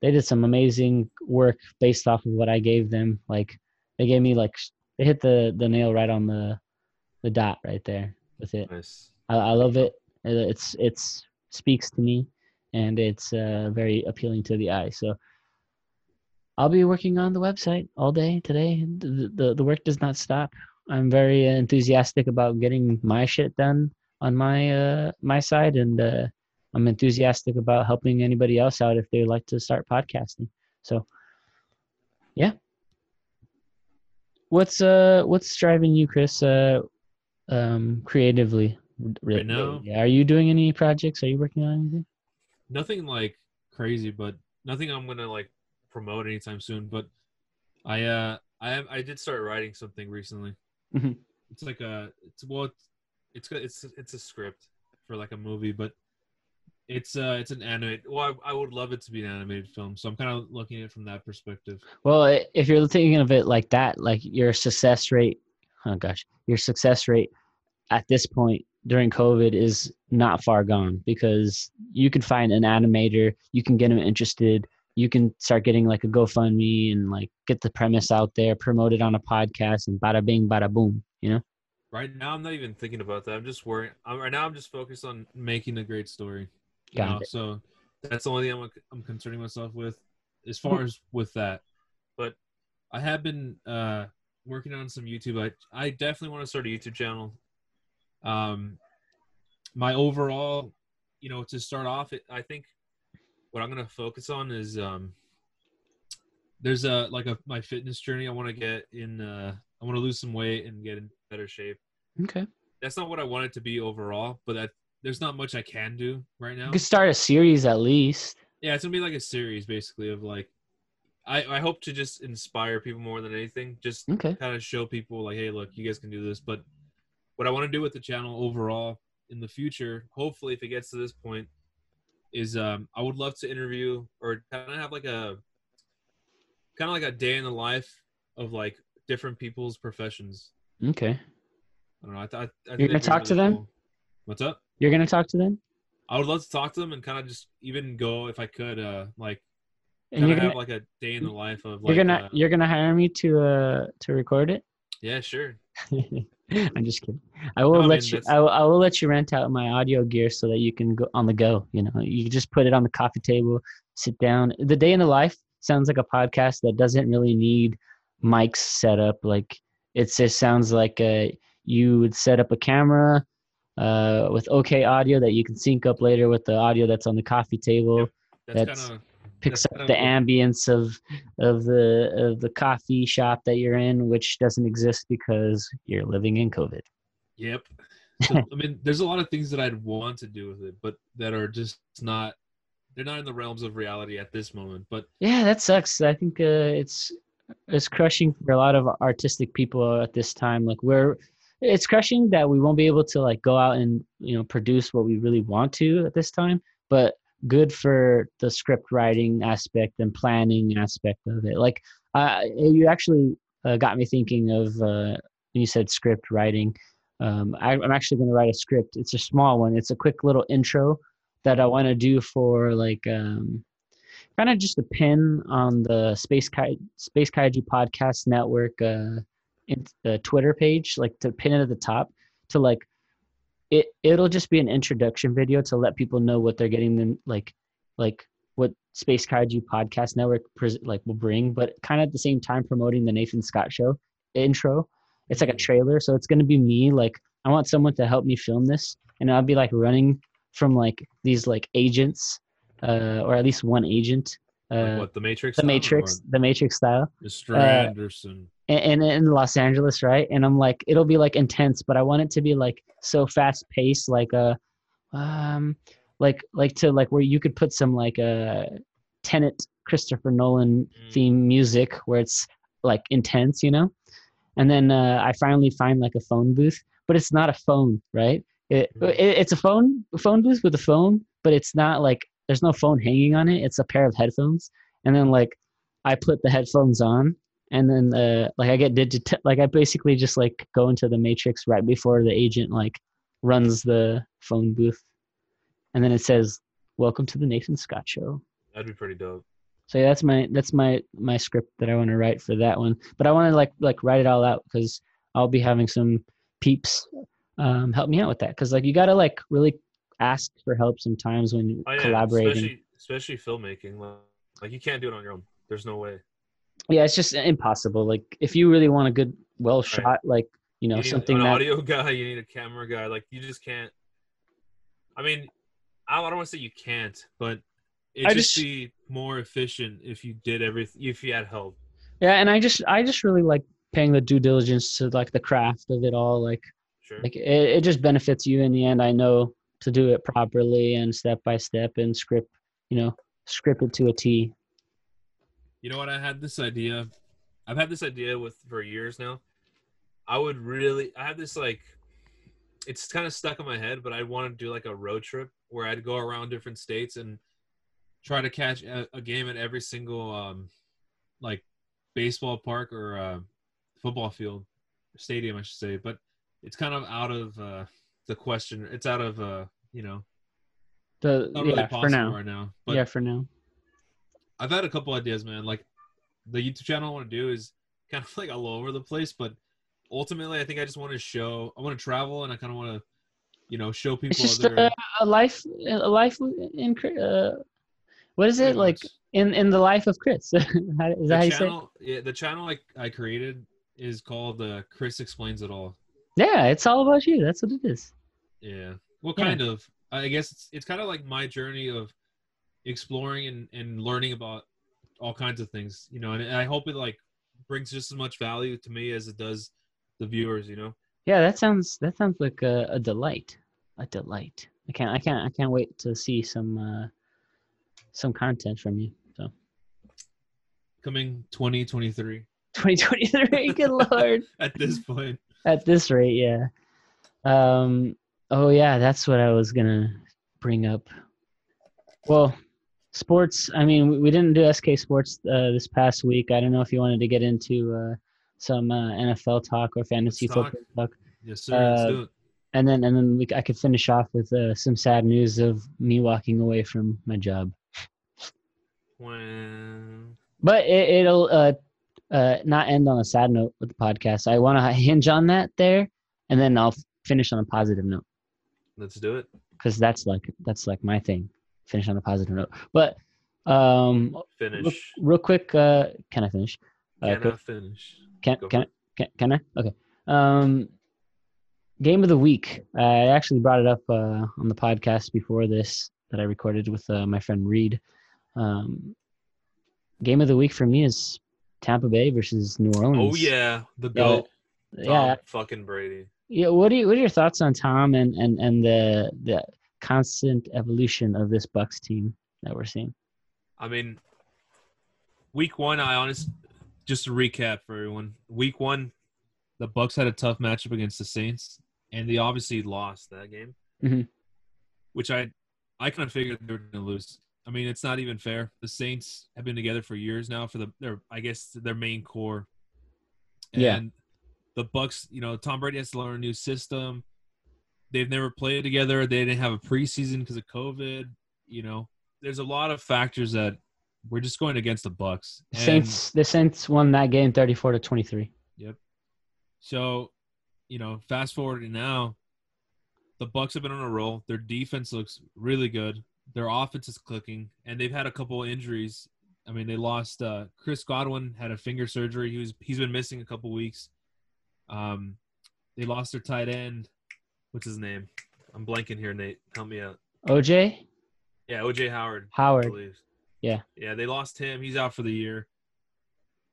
Speaker 3: they did some amazing work based off of what I gave them. Like they gave me like they hit the the nail right on the the dot right there with it.
Speaker 4: Nice.
Speaker 3: I, I love it. Uh, It's it's speaks to me, and it's uh, very appealing to the eye. So I'll be working on the website all day today. The, the the work does not stop. I'm very enthusiastic about getting my shit done on my uh my side, and uh, I'm enthusiastic about helping anybody else out if they like to start podcasting. So yeah. What's uh what's driving you, Chris? Uh, um, creatively. Really,
Speaker 4: now?
Speaker 3: are you doing any projects? Are you working on anything?
Speaker 4: Nothing like crazy, but nothing I'm gonna like promote anytime soon. But I uh I have I did start writing something recently.
Speaker 3: Mhm.
Speaker 4: It's like a it's well it's it's it's it's a script for like a movie, but it's uh it's an animated. Well, I, I would love it to be an animated film, so I'm kind of looking at it from that perspective.
Speaker 3: Well, if you're thinking of it like that, like your success rate, oh gosh, your success rate at this point during COVID is not far gone because you can find an animator, you can get them interested, you can start getting like a GoFundMe and like get the premise out there, promote it on a podcast, and bada bing, bada boom. You know?
Speaker 4: Right now, I'm not even thinking about that. I'm just worrying. I'm, right now, I'm just focused on making a great story.
Speaker 3: Got
Speaker 4: know?
Speaker 3: it.
Speaker 4: So that's the only thing I'm, I'm concerning myself with, as far as with that. But I have been uh, working on some YouTube. I I definitely want to start a YouTube channel. Um, my overall, you know, to start off, it, I think what I'm gonna focus on is um, there's a like a my fitness journey. I want to get in. Uh, I want to lose some weight and get in better shape
Speaker 3: Okay.
Speaker 4: that's not what I want it to be overall, but that there's not much I can do right now.
Speaker 3: You could start a series at least.
Speaker 4: Yeah, it's gonna be like a series basically of like I, I hope to just inspire people more than anything. Just
Speaker 3: Okay.
Speaker 4: kind of show people like, hey, look, you guys can do this. But what I want to do with the channel overall in the future, hopefully, if it gets to this point, is um, I would love to interview or kind of have like a kind of like a day in the life of like different people's professions.
Speaker 3: Okay.
Speaker 4: I don't know. I thought I think
Speaker 3: You're gonna talk to
Speaker 4: really
Speaker 3: them?
Speaker 4: cool. What's up?
Speaker 3: You're gonna talk to them,
Speaker 4: I would love to talk to them and kind of just even go if I could, uh, like
Speaker 3: and
Speaker 4: kind
Speaker 3: you're
Speaker 4: of
Speaker 3: gonna
Speaker 4: have like a day in the life of
Speaker 3: you're
Speaker 4: like.
Speaker 3: gonna
Speaker 4: uh,
Speaker 3: you're gonna hire me to uh to record it.
Speaker 4: yeah, sure.
Speaker 3: I'm just kidding. I will
Speaker 4: No, I
Speaker 3: let you. I will, I will let you rent out my audio gear so that you can go on the go. You know, you just put it on the coffee table, sit down. The day in the life sounds like a podcast that doesn't really need mics set up. Like it just sounds like a, you would set up a camera uh, with okay audio that you can sync up later with the audio that's on the coffee table.
Speaker 4: That's,
Speaker 3: That's-
Speaker 4: kind of
Speaker 3: Picks up the ambience of of the of the coffee shop that you're in, which doesn't exist because you're living in COVID.
Speaker 4: Yep. So, I mean, there's a lot of things that I'd want to do with it, but that are just not. They're not in the realms of reality at this moment. But
Speaker 3: Yeah, that sucks. I think uh, it's it's crushing for a lot of artistic people at this time. Like we're, it's crushing that we won't be able to like go out and you know produce what we really want to at this time. But good for the script writing aspect and planning aspect of it. Like uh, you actually uh, got me thinking of uh, you said script writing. Um, I, I'm actually going to write a script. It's a small one. It's a quick little intro that I want to do for like um, kind of just a pin on the Space Kai Space Kaiju Podcast Network uh, in, uh, Twitter page, like to pin it at the top to like it. It'll just be an introduction video to let people know what they're getting. Then like like what Space Kaiju Podcast Network pres- like will bring, but kind of at the same time promoting the Nathan Scott Show intro. It's like a trailer, so it's gonna be me. Like I want someone to help me film this, and I'll be like running from like these like agents, uh, or at least one agent,
Speaker 4: like,
Speaker 3: uh,
Speaker 4: what the Matrix?
Speaker 3: the Matrix, the Matrix style?
Speaker 4: Mr.
Speaker 3: uh,
Speaker 4: Anderson.
Speaker 3: In, in in Los Angeles, right? And I'm like, it'll be like intense, but I want it to be like so fast paced, like a, um, like like to like where you could put some like a Tenet Christopher Nolan
Speaker 4: Mm.
Speaker 3: theme music where it's like intense, you know. And then uh, I finally find like a phone booth, but it's not a phone, right? It,
Speaker 4: Mhm.
Speaker 3: it it's a phone a phone booth with a phone, but it's not like there's no phone hanging on it. It's a pair of headphones, and then like I put the headphones on, and then uh, like I get digit like I basically just like go into the matrix right before the agent like runs the phone booth, and then it says "Welcome to the Nathan Scott Show."
Speaker 4: That'd be pretty dope.
Speaker 3: So yeah, that's my that's my my script that I want to write for that one. But I want to like like write it all out because I'll be having some peeps um, help me out with that. Because like you gotta like really ask for help sometimes when you're
Speaker 4: Oh, yeah,
Speaker 3: collaborating.
Speaker 4: especially especially filmmaking. Like, like you can't do it on your own. There's no way.
Speaker 3: Yeah, it's just impossible. Like if you really want a good, well shot, like you know
Speaker 4: you need
Speaker 3: something
Speaker 4: an
Speaker 3: that
Speaker 4: audio guy. You need a camera guy. Like you just can't. I mean, I don't want to say you can't, but it'd
Speaker 3: I
Speaker 4: just,
Speaker 3: just-
Speaker 4: be more efficient if you did everything. If you had help.
Speaker 3: yeah. And I just I just really like paying the due diligence to like the craft of it all. Like
Speaker 4: Sure.
Speaker 3: like it, it just benefits you in the end. I know to do it properly and step by step and script, you know, script it to a T.
Speaker 4: You know what? I had this idea. I've had this idea with for years now. I would really. I have this like. It's kind of stuck in my head, but I want to do like a road trip where I'd go around different states and try to catch a, a game at every single um, like baseball park or uh, football field, stadium, I should say. But it's kind of out of uh, the question. It's out of uh, you know,
Speaker 3: The yeah
Speaker 4: really
Speaker 3: for now.
Speaker 4: right now. But
Speaker 3: yeah, for now.
Speaker 4: I've had a couple ideas, man. Like the YouTube channel I want to do is kind of like all over the place, but ultimately, I think I just want to show. I want to travel, and I kind of want to, you know, show people
Speaker 3: It's just
Speaker 4: other.
Speaker 3: a, a life, a life in uh, what is it like in in the life of Chris? Is that
Speaker 4: the
Speaker 3: how you say? it?
Speaker 4: channel, yeah, the channel I, I created is called uh, Chris Explains It All.
Speaker 3: Yeah, it's all about you. That's what it is.
Speaker 4: Yeah. Well,
Speaker 3: Yeah.
Speaker 4: kind of. I guess it's it's kind of like my journey of exploring and and learning about all kinds of things, you know. And, and I hope it like brings just as much value to me as it does the viewers, you know.
Speaker 3: Yeah, that sounds that sounds like a, a delight. A delight. I can't I can't I can't wait to see some uh some content from you. So
Speaker 4: coming 2023
Speaker 3: 2023. Good lord.
Speaker 4: at this point.
Speaker 3: At this rate, yeah. Um. Oh yeah, that's what I was gonna bring up. Well, sports. I mean, we, we didn't do SK sports uh, this past week. I don't know if you wanted to get into uh, some uh, NFL talk or fantasy
Speaker 4: talk.
Speaker 3: football talk,
Speaker 4: Yes, sir. let's
Speaker 3: Uh,
Speaker 4: do it.
Speaker 3: and then and then we, I could finish off with uh, some sad news of me walking away from my job.
Speaker 4: When
Speaker 3: But it, it'll uh, uh, not end on a sad note with the podcast. I want to hinge on that there, and then I'll finish on a positive note
Speaker 4: let's do it.
Speaker 3: because that's like that's like my thing. Finish on a positive note. But um, real,
Speaker 4: Finish.
Speaker 3: real quick, uh, can I finish? Uh,
Speaker 4: Can I finish?
Speaker 3: can
Speaker 4: Go
Speaker 3: can, I- can can I? Okay. Um, game of the week. I actually brought it up uh, on the podcast before this that I recorded with uh, my friend Reed. Um, game of the week for me is Tampa Bay versus New Orleans.
Speaker 4: Oh yeah, the
Speaker 3: Yeah,
Speaker 4: goat. Tom
Speaker 3: yeah,
Speaker 4: fucking Brady.
Speaker 3: yeah. What are you, what are your thoughts on Tom and and and the the constant evolution of this Bucks team that we're seeing?
Speaker 4: I mean, week one, I honest, just to recap for everyone. Week one, the Bucks had a tough matchup against the Saints, and they obviously lost that game,
Speaker 3: Mhm.
Speaker 4: which I, I kind of figured they were going to lose. I mean, it's not even fair. The Saints have been together for years now for the their, I guess, their main core. And
Speaker 3: Yeah.
Speaker 4: the Bucks, you know, Tom Brady has to learn a new system. They've never played together. They didn't have a preseason because of COVID. You know, there's a lot of factors that we're just going against the Bucks. And
Speaker 3: Saints the Saints won that game thirty four to twenty three. Yep.
Speaker 4: so, you know, fast forward to now, the Bucks have been on a roll. Their defense looks really good. Their offense is clicking, and they've had a couple injuries. I mean, they lost uh, Chris Godwin had a finger surgery. He was he's been missing a couple weeks. Um, they lost their tight end. What's his name? I'm blanking here, Nate. Help me out.
Speaker 3: OJ
Speaker 4: Yeah, OJ Howard. I
Speaker 3: Howard. Yeah.
Speaker 4: Yeah, they lost him. He's out for the year.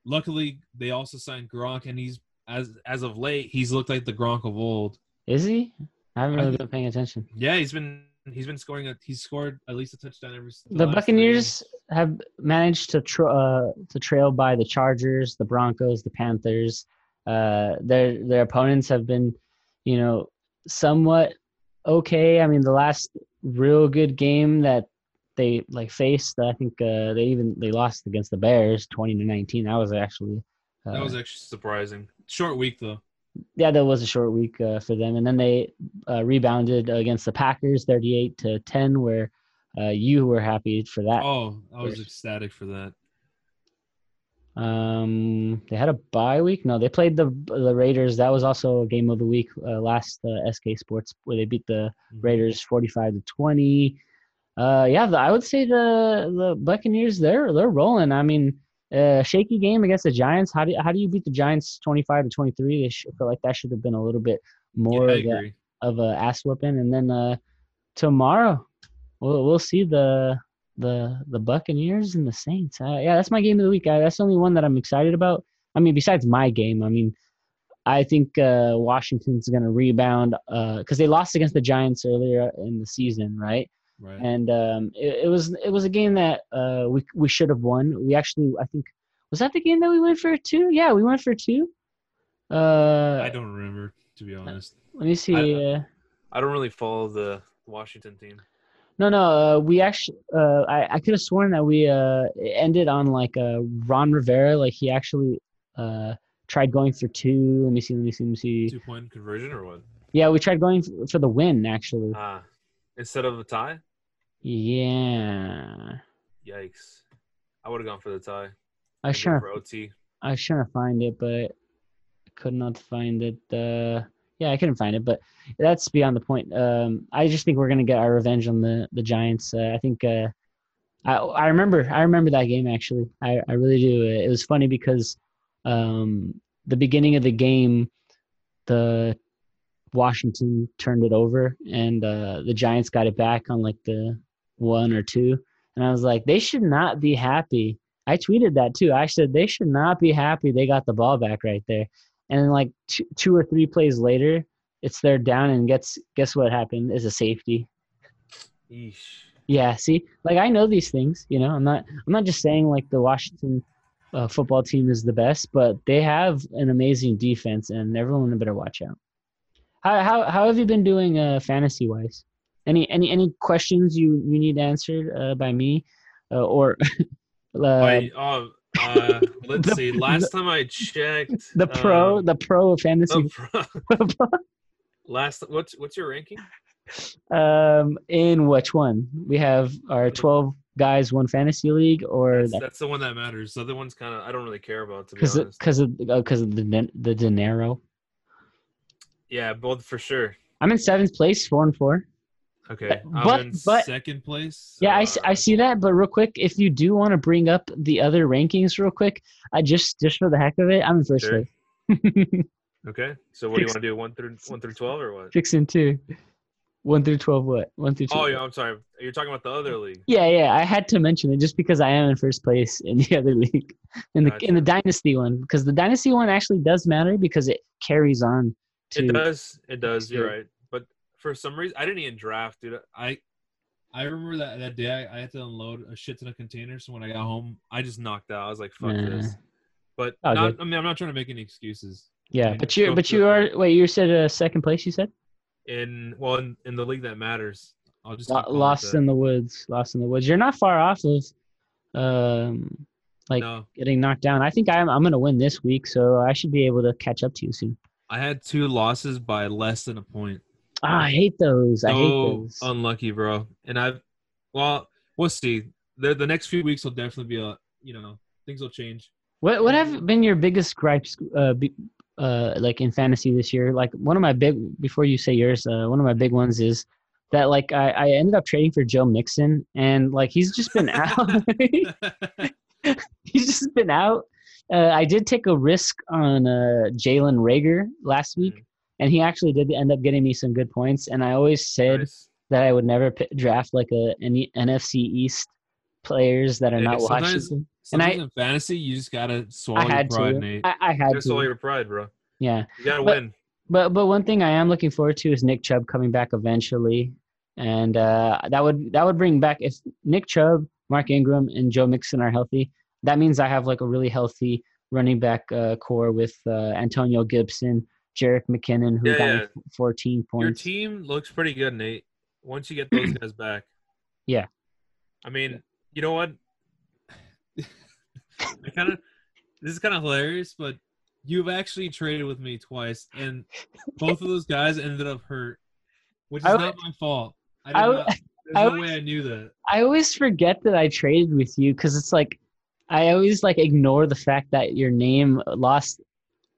Speaker 4: Luckily, they also signed Gronk, and he's as as of late, he's looked like the Gronk of old.
Speaker 3: Is he? I haven't really
Speaker 4: think-
Speaker 3: been paying attention.
Speaker 4: Yeah, he's been he's been scoring. A, he's scored at least a touchdown every.
Speaker 3: The
Speaker 4: last
Speaker 3: Buccaneers have managed to tra- uh, to trail by the Chargers, the Broncos, the Panthers. Uh, their their opponents have been, you know, somewhat okay. I mean, the last real good game that they like faced, I think uh, they even they lost against the Bears, twenty to nineteen. That was actually uh,
Speaker 4: That was actually surprising. Short week though.
Speaker 3: yeah, that was a short week uh, for them, and then they uh, rebounded against the Packers, thirty-eight to ten, where uh, you were happy for that.
Speaker 4: Oh, I was ecstatic for that.
Speaker 3: Um, they had a bye week. No, they played the the Raiders. That was also a game of the week uh, last uh, SK Sports where they beat the
Speaker 4: Mhm.
Speaker 3: Raiders forty-five to twenty. Uh, yeah, the, I would say the the Buccaneers they're they're rolling. I mean, uh, shaky game against the Giants. How do how do you beat the Giants twenty-five to twenty-three? They sh- feel like that should have been a little bit more
Speaker 4: yeah,
Speaker 3: of, a, of a ass whooping. And then uh, tomorrow, we'll we'll see the the the Buccaneers and the Saints. Uh, yeah, that's my game of the week. Uh, that's the only one that I'm excited about. I mean, besides my game, I mean, I think uh, Washington's going to rebound because they lost against the Giants earlier in the season, right?
Speaker 4: Right.
Speaker 3: And um, it, it was it was a game that uh, we we should have won. We actually, I think, was that the game that we went for two? Yeah, we went for two. Uh,
Speaker 4: I don't remember to be honest.
Speaker 3: let me see.
Speaker 4: I-
Speaker 3: uh,
Speaker 4: I don't really follow the Washington team.
Speaker 3: No, no. Uh, we actually, uh, I, I could have sworn that we uh, ended on like uh, Ron Rivera. Like he actually uh, tried going for two. Let me see. Let me see. Let me see.
Speaker 4: Two point conversion or what?
Speaker 3: Yeah, we tried going for, for the win actually.
Speaker 4: Ah, instead of a tie.
Speaker 3: Yeah,
Speaker 4: Yikes! I would have gone for the tie.
Speaker 3: I
Speaker 4: Go
Speaker 3: trying.
Speaker 4: OT.
Speaker 3: I was trying to find it, but I could not find it. Uh, yeah, I couldn't find it, but that's beyond the point. Um, I just think we're gonna get our revenge on the the Giants. Uh, I think. Uh, I I remember I remember that game actually. I I really do. It was funny because um, the beginning of the game, the Washington turned it over, and uh, the Giants got it back on like the one or two, and I was like, they should not be happy I tweeted that too. I said they should not be happy they got the ball back right there. And then like two, two or three plays later, it's they're down and gets guess what happened is a safety.
Speaker 4: Yeesh.
Speaker 3: Yeah, see, like I know these things. You know, I'm not I'm not just saying like the Washington uh, football team is the best, but they have an amazing defense, and everyone better watch out. How how how have you been doing uh, fantasy wise? Any any any questions you you need answered uh, by me, uh, or uh,
Speaker 4: I, uh, let's
Speaker 3: The-
Speaker 4: see. Last time I checked,
Speaker 3: the pro
Speaker 4: um,
Speaker 3: the pro of fantasy?
Speaker 4: pro- last what's what's your ranking?
Speaker 3: um, in which one? We have our twelve guys one fantasy league, or
Speaker 4: That's, that's the one that matters. The other one's kind of I don't really care about to be
Speaker 3: because
Speaker 4: honest.
Speaker 3: because of because of the the dinero.
Speaker 4: Yeah, both for sure.
Speaker 3: I'm in seventh place, four and four.
Speaker 4: Okay, I'm
Speaker 3: but-
Speaker 4: in
Speaker 3: but-
Speaker 4: second place.
Speaker 3: Yeah, I
Speaker 4: uh,
Speaker 3: see that, but real quick, if you do want to bring up the other rankings real quick, I just just for the heck of it, I'm in first
Speaker 4: Sure.
Speaker 3: place.
Speaker 4: Okay, so what do you want to do? One through one through twelve or what?
Speaker 3: Six and two. One through twelve what? One through two.
Speaker 4: Oh yeah, I'm sorry. You're talking about the other league.
Speaker 3: Yeah, yeah. I had to mention it just because I am in first place in the other league. In the in the dynasty one. Because the dynasty one actually does matter because it carries on to
Speaker 4: It does. It does. You're right. For some reason, I didn't even draft, dude. I I remember that that day I, I had to unload a shit ton of containers. So when I got home, I just knocked out. I was like, "Fuck
Speaker 3: Nah.
Speaker 4: this." But
Speaker 3: Oh,
Speaker 4: not. I mean, I'm not trying to make any excuses.
Speaker 3: Yeah,
Speaker 4: mean,
Speaker 3: but you but you are wait, you said uh, second place, you said?
Speaker 4: In well, in, in the league that matters, I'll just keep
Speaker 3: lost in the woods. Lost in the woods. You're not far off of um like
Speaker 4: no,
Speaker 3: getting knocked down. I think I'm I'm gonna win this week, so I should be able to catch up to you soon.
Speaker 4: I had two losses by less than a point.
Speaker 3: Ah, I hate those. I hate those.
Speaker 4: unlucky, bro. And I've well, we'll see. The the next few weeks will definitely be a you know things will change.
Speaker 3: What what have been your biggest gripes uh, be, uh like in fantasy this year? Like one of my big before you say yours, uh, one of my big ones is that like I, I ended up trading for Joe Mixon and like he's just been out. he's just been out. Uh, I did take a risk on uh, Jalen Reagor last week,
Speaker 4: Mm.
Speaker 3: And he actually did end up getting me some good points. And I always said
Speaker 4: Nice.
Speaker 3: that I would never p- draft like a any NFC East players that are
Speaker 4: Hey,
Speaker 3: not
Speaker 4: sometimes-
Speaker 3: Washington. And I-
Speaker 4: Sometimes in fantasy, you just gotta swallow
Speaker 3: I had
Speaker 4: your pride,
Speaker 3: to.
Speaker 4: Nate.
Speaker 3: I, I had
Speaker 4: Just
Speaker 3: to.
Speaker 4: swallow your pride, bro.
Speaker 3: Yeah.
Speaker 4: You gotta
Speaker 3: But-
Speaker 4: win.
Speaker 3: But but one thing I am looking forward to is Nick Chubb coming back eventually, and uh, that would that would bring back if Nick Chubb, Mark Ingram, and Joe Mixon are healthy. That means I have like a really healthy running back uh, core with uh, Antonio Gibson, Jerick McKinnon, who
Speaker 4: Yeah,
Speaker 3: got
Speaker 4: yeah.
Speaker 3: me 14
Speaker 4: Your
Speaker 3: points.
Speaker 4: team looks pretty good, Nate. Once you get those guys back.
Speaker 3: Yeah.
Speaker 4: I mean, you know what? I kind of this is kind of hilarious, but you've actually traded with me twice, and both of those guys ended up hurt, which is not my fault. I
Speaker 3: I
Speaker 4: not, there's
Speaker 3: I
Speaker 4: no
Speaker 3: was-
Speaker 4: way I knew that.
Speaker 3: I always forget that I traded with you because it's like I always like ignore the fact that your name lost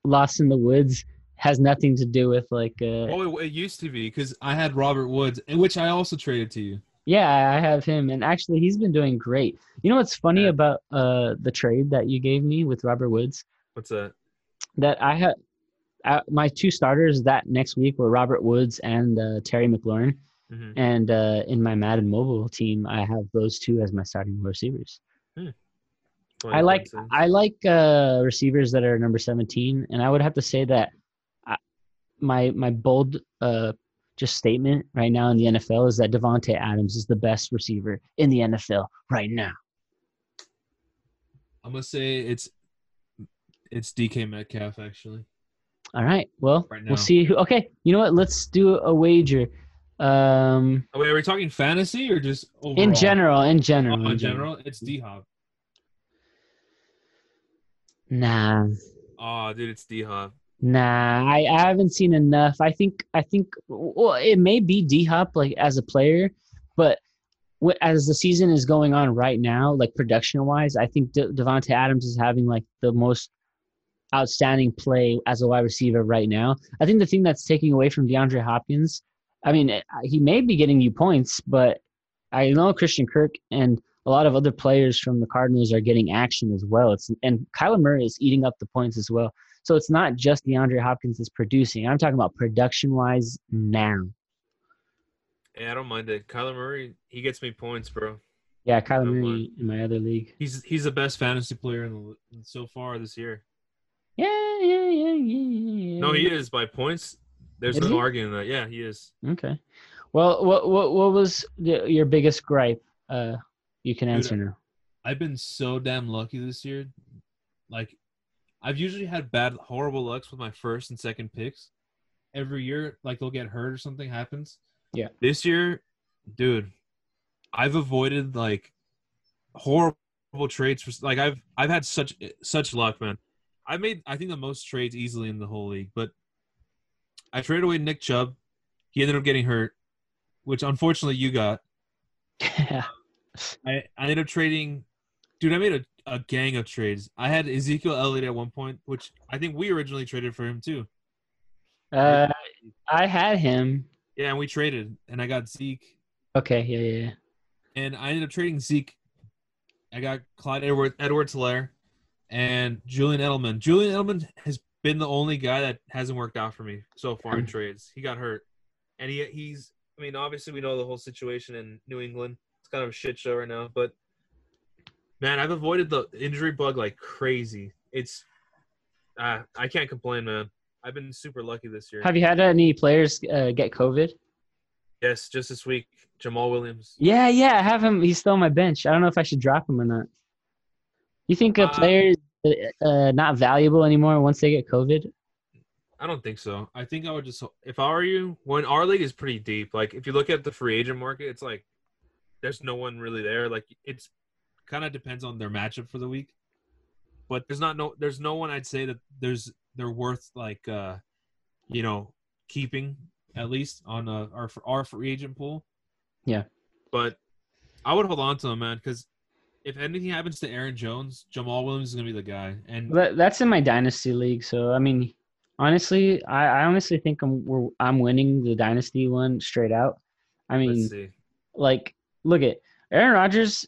Speaker 3: lost in the woods has nothing to do with like uh,
Speaker 4: Oh, it, it used to be because I had Robert Woods, and which I also traded to you.
Speaker 3: Yeah, I have him, and actually, he's been doing great. You know what's funny
Speaker 4: Yeah.
Speaker 3: about uh the trade that you gave me with Robert Woods?
Speaker 4: What's that?
Speaker 3: That I had uh, my two starters that next week were Robert Woods and uh, Terry McLaurin,
Speaker 4: hmm
Speaker 3: and uh, in my Madden Mobile team, I have those two as my starting receivers. I like I like uh, receivers that are number seventeen, and I would have to say that my my bold uh, just statement right now in the NFL is that Davante Adams is the best receiver in the NFL right now.
Speaker 4: I'm gonna say it's it's DK Metcalf actually.
Speaker 3: All right. Well,
Speaker 4: Right
Speaker 3: we'll see who. Okay. You know what? Let's do a wager. Um,
Speaker 4: Oh, wait, are we talking fantasy or just overall?
Speaker 3: in general, in general,
Speaker 4: Oh, in general, it's D Hop.
Speaker 3: Nah,
Speaker 4: Oh, dude, it's D Hop.
Speaker 3: Nah. I, I haven't seen enough. I think I think well, it may be D Hop like as a player, but wh- as the season is going on right now, like production wise, I think De- Davante Adams is having like the most outstanding play as a wide receiver right now. I think the thing that's taking away from DeAndre Hopkins, I mean, eh, he may be getting you points, but I know Christian Kirk and a lot of other players from the Cardinals are getting action as well. It's and Kyler Murray is eating up the points as well. So it's not just DeAndre Hopkins is producing. I'm talking about production wise now.
Speaker 4: Hey, I don't mind it. Kyler Murray, he gets me points, bro.
Speaker 3: Yeah, Kyler Murray in my other league.
Speaker 4: He's he's the best fantasy player in the so far this year.
Speaker 3: Yeah, yeah, yeah, yeah, yeah.
Speaker 4: No, he is by points. There's
Speaker 3: Is
Speaker 4: no
Speaker 3: he?
Speaker 4: arguing that. Yeah, he is.
Speaker 3: Okay. Well, what what what was the, your biggest gripe? Uh, you can answer now.
Speaker 4: I've been so damn lucky this year. like I've usually had bad, horrible lucks with my first and second picks. Every year, like they'll get hurt or something happens.
Speaker 3: Yeah.
Speaker 4: This year, dude, I've avoided like horrible trades for like I've I've had such such luck, man. I made I think the most trades easily in the whole league, but I traded away Nick Chubb. He ended up getting hurt, which unfortunately you got.
Speaker 3: Yeah.
Speaker 4: I, I ended up trading dude, I made a, a gang of trades. I had Ezekiel Elliott at one point, which I think we originally traded for him too.
Speaker 3: Uh, I had him.
Speaker 4: Yeah, and we traded and I got Zeke.
Speaker 3: Okay. Yeah. Yeah. yeah.
Speaker 4: And I ended up trading Zeke. I got Clyde Edward Edwards Helaire and Julian Edelman. Julian Edelman has been the only guy that hasn't worked out for me so far in trades. He got hurt. And he he's I mean, obviously we know the whole situation in New England. It's kind of a shit show right now, but man, I've avoided the injury bug like crazy. It's uh, I can't complain, man. I've been super lucky this year.
Speaker 3: Have you had any players uh, get COVID?
Speaker 4: yes, just this week, Jamaal Williams.
Speaker 3: Yeah, yeah, I have him. He's still on my bench. I don't know if I should drop him or not. You think a
Speaker 4: Uh,
Speaker 3: player is uh, not valuable anymore once they get COVID?
Speaker 4: I don't think so. I think I would just if I were you, when our league is pretty deep. Like if you look at the free agent market, it's like there's no one really there. Like it's kind of depends on their matchup for the week. But there's not no there's no one I'd say that there's they're worth like uh you know keeping at least on uh, our our free agent pool.
Speaker 3: Yeah.
Speaker 4: But I would hold on to him, man, because if anything happens to Aaron Jones, Jamaal Williams is gonna be the guy. And
Speaker 3: That, that's in my dynasty league. So I mean, honestly, I, I honestly think I'm we're, I'm winning the dynasty one straight out. I mean,
Speaker 4: let's see.
Speaker 3: like look at Aaron Rodgers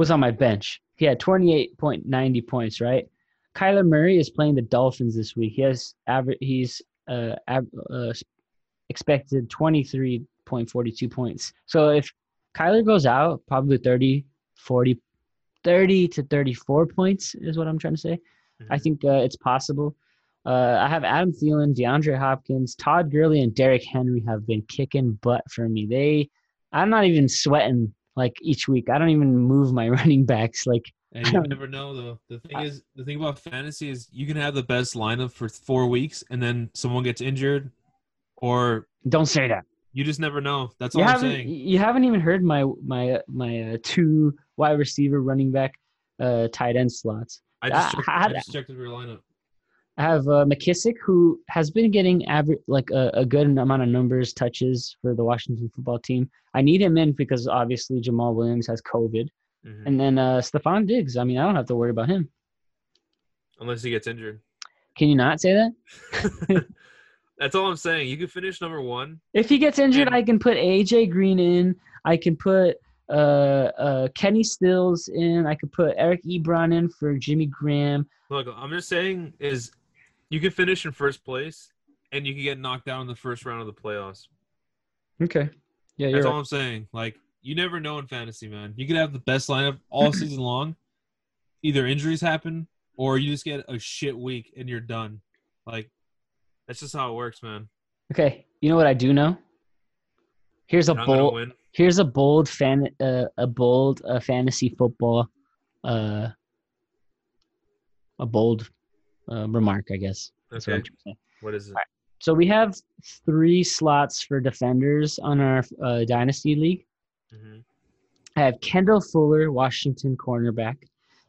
Speaker 3: was on my bench. He had 28.90 points, right? Kyler Murray is playing the Dolphins this week. He has average he's uh, uh expected 23.42 points. So if Kyler goes out, probably 30 40 30 to 34 points is what I'm trying to say. I
Speaker 4: Mhm.
Speaker 3: think uh, it's possible. Uh, I have Adam Thielen, DeAndre Hopkins, Todd Gurley, and Derrick Henry have been kicking butt for me. They, I'm not even sweating like each week. I don't even move my running backs. Like,
Speaker 4: And you never know though. The thing is, the thing about fantasy is you can have the best lineup for four weeks, and then someone gets injured, or
Speaker 3: don't say that.
Speaker 4: you just never know. That's
Speaker 3: You
Speaker 4: all I'm saying.
Speaker 3: you haven't even heard my my my uh, two wide receiver, running back, uh, tight end slots.
Speaker 4: I just,
Speaker 3: I-
Speaker 4: checked,
Speaker 3: I
Speaker 4: I just checked your lineup.
Speaker 3: I have uh, McKissic, who has been getting average, like a, a good amount of numbers, touches for the Washington football team. I need him in because obviously Jamaal Williams has COVID,
Speaker 4: Mhm.
Speaker 3: and then uh, Stefon Diggs. I mean, I don't have to worry about him.
Speaker 4: Unless he gets injured.
Speaker 3: Can you not say that?
Speaker 4: That's all I'm saying. You can finish number one.
Speaker 3: If he gets injured,
Speaker 4: And-
Speaker 3: I can put AJ Green in. I can put uh, uh, Kenny Stills in. I could put Eric Ebron in for Jimmy Graham.
Speaker 4: Look, I'm just saying is you can finish in first place, and you can get knocked out in the first round of the playoffs.
Speaker 3: Okay. Yeah,
Speaker 4: That's
Speaker 3: right.
Speaker 4: all I'm saying. Like you never know in fantasy, man. You could have the best lineup all season long. Either injuries happen or you just get a shit week and you're done. Like that's just how it works, man.
Speaker 3: Okay. You know what I do know? Here's a
Speaker 4: You're not gonna
Speaker 3: bold. Here's a bold fan. Uh, a bold uh, fantasy football. Uh, a bold uh, remark, I guess. That's what I'm trying to say.
Speaker 4: What is it?
Speaker 3: So we have three slots for defenders on our uh, dynasty league.
Speaker 4: hmm
Speaker 3: I have Kendall Fuller, Washington cornerback.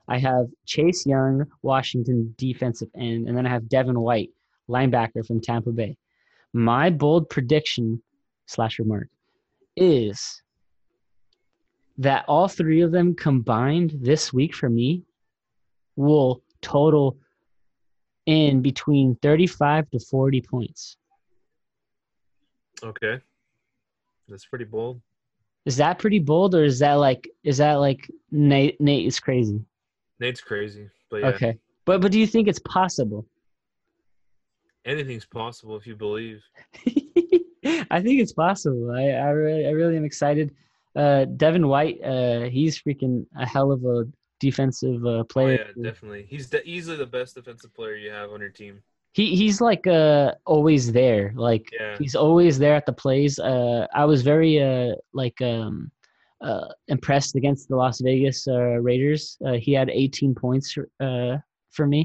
Speaker 3: I have Chase Young, Washington defensive end, and then I have Devin White, linebacker from Tampa Bay. My bold prediction slash remark is that all three of them combined this week for me will total in between 35 to 40 points.
Speaker 4: Okay. That's pretty bold.
Speaker 3: Is that pretty bold or is that like is that like Nate Nate is crazy?
Speaker 4: Nate's crazy, but yeah,
Speaker 3: Okay. But but do you think it's possible?
Speaker 4: anything's possible if you believe.
Speaker 3: I think it's possible. I, I really I really am excited. Uh Devin White, uh he's freaking a hell of a defensive uh,
Speaker 4: Oh
Speaker 3: player.
Speaker 4: yeah, definitely. He's easily the best defensive player you have on your team.
Speaker 3: he he's like uh always there. Like
Speaker 4: Yeah.
Speaker 3: he's always there at the plays. Uh I was very uh like um uh impressed against the Las Vegas uh, Raiders. Uh, he had 18 points uh for me.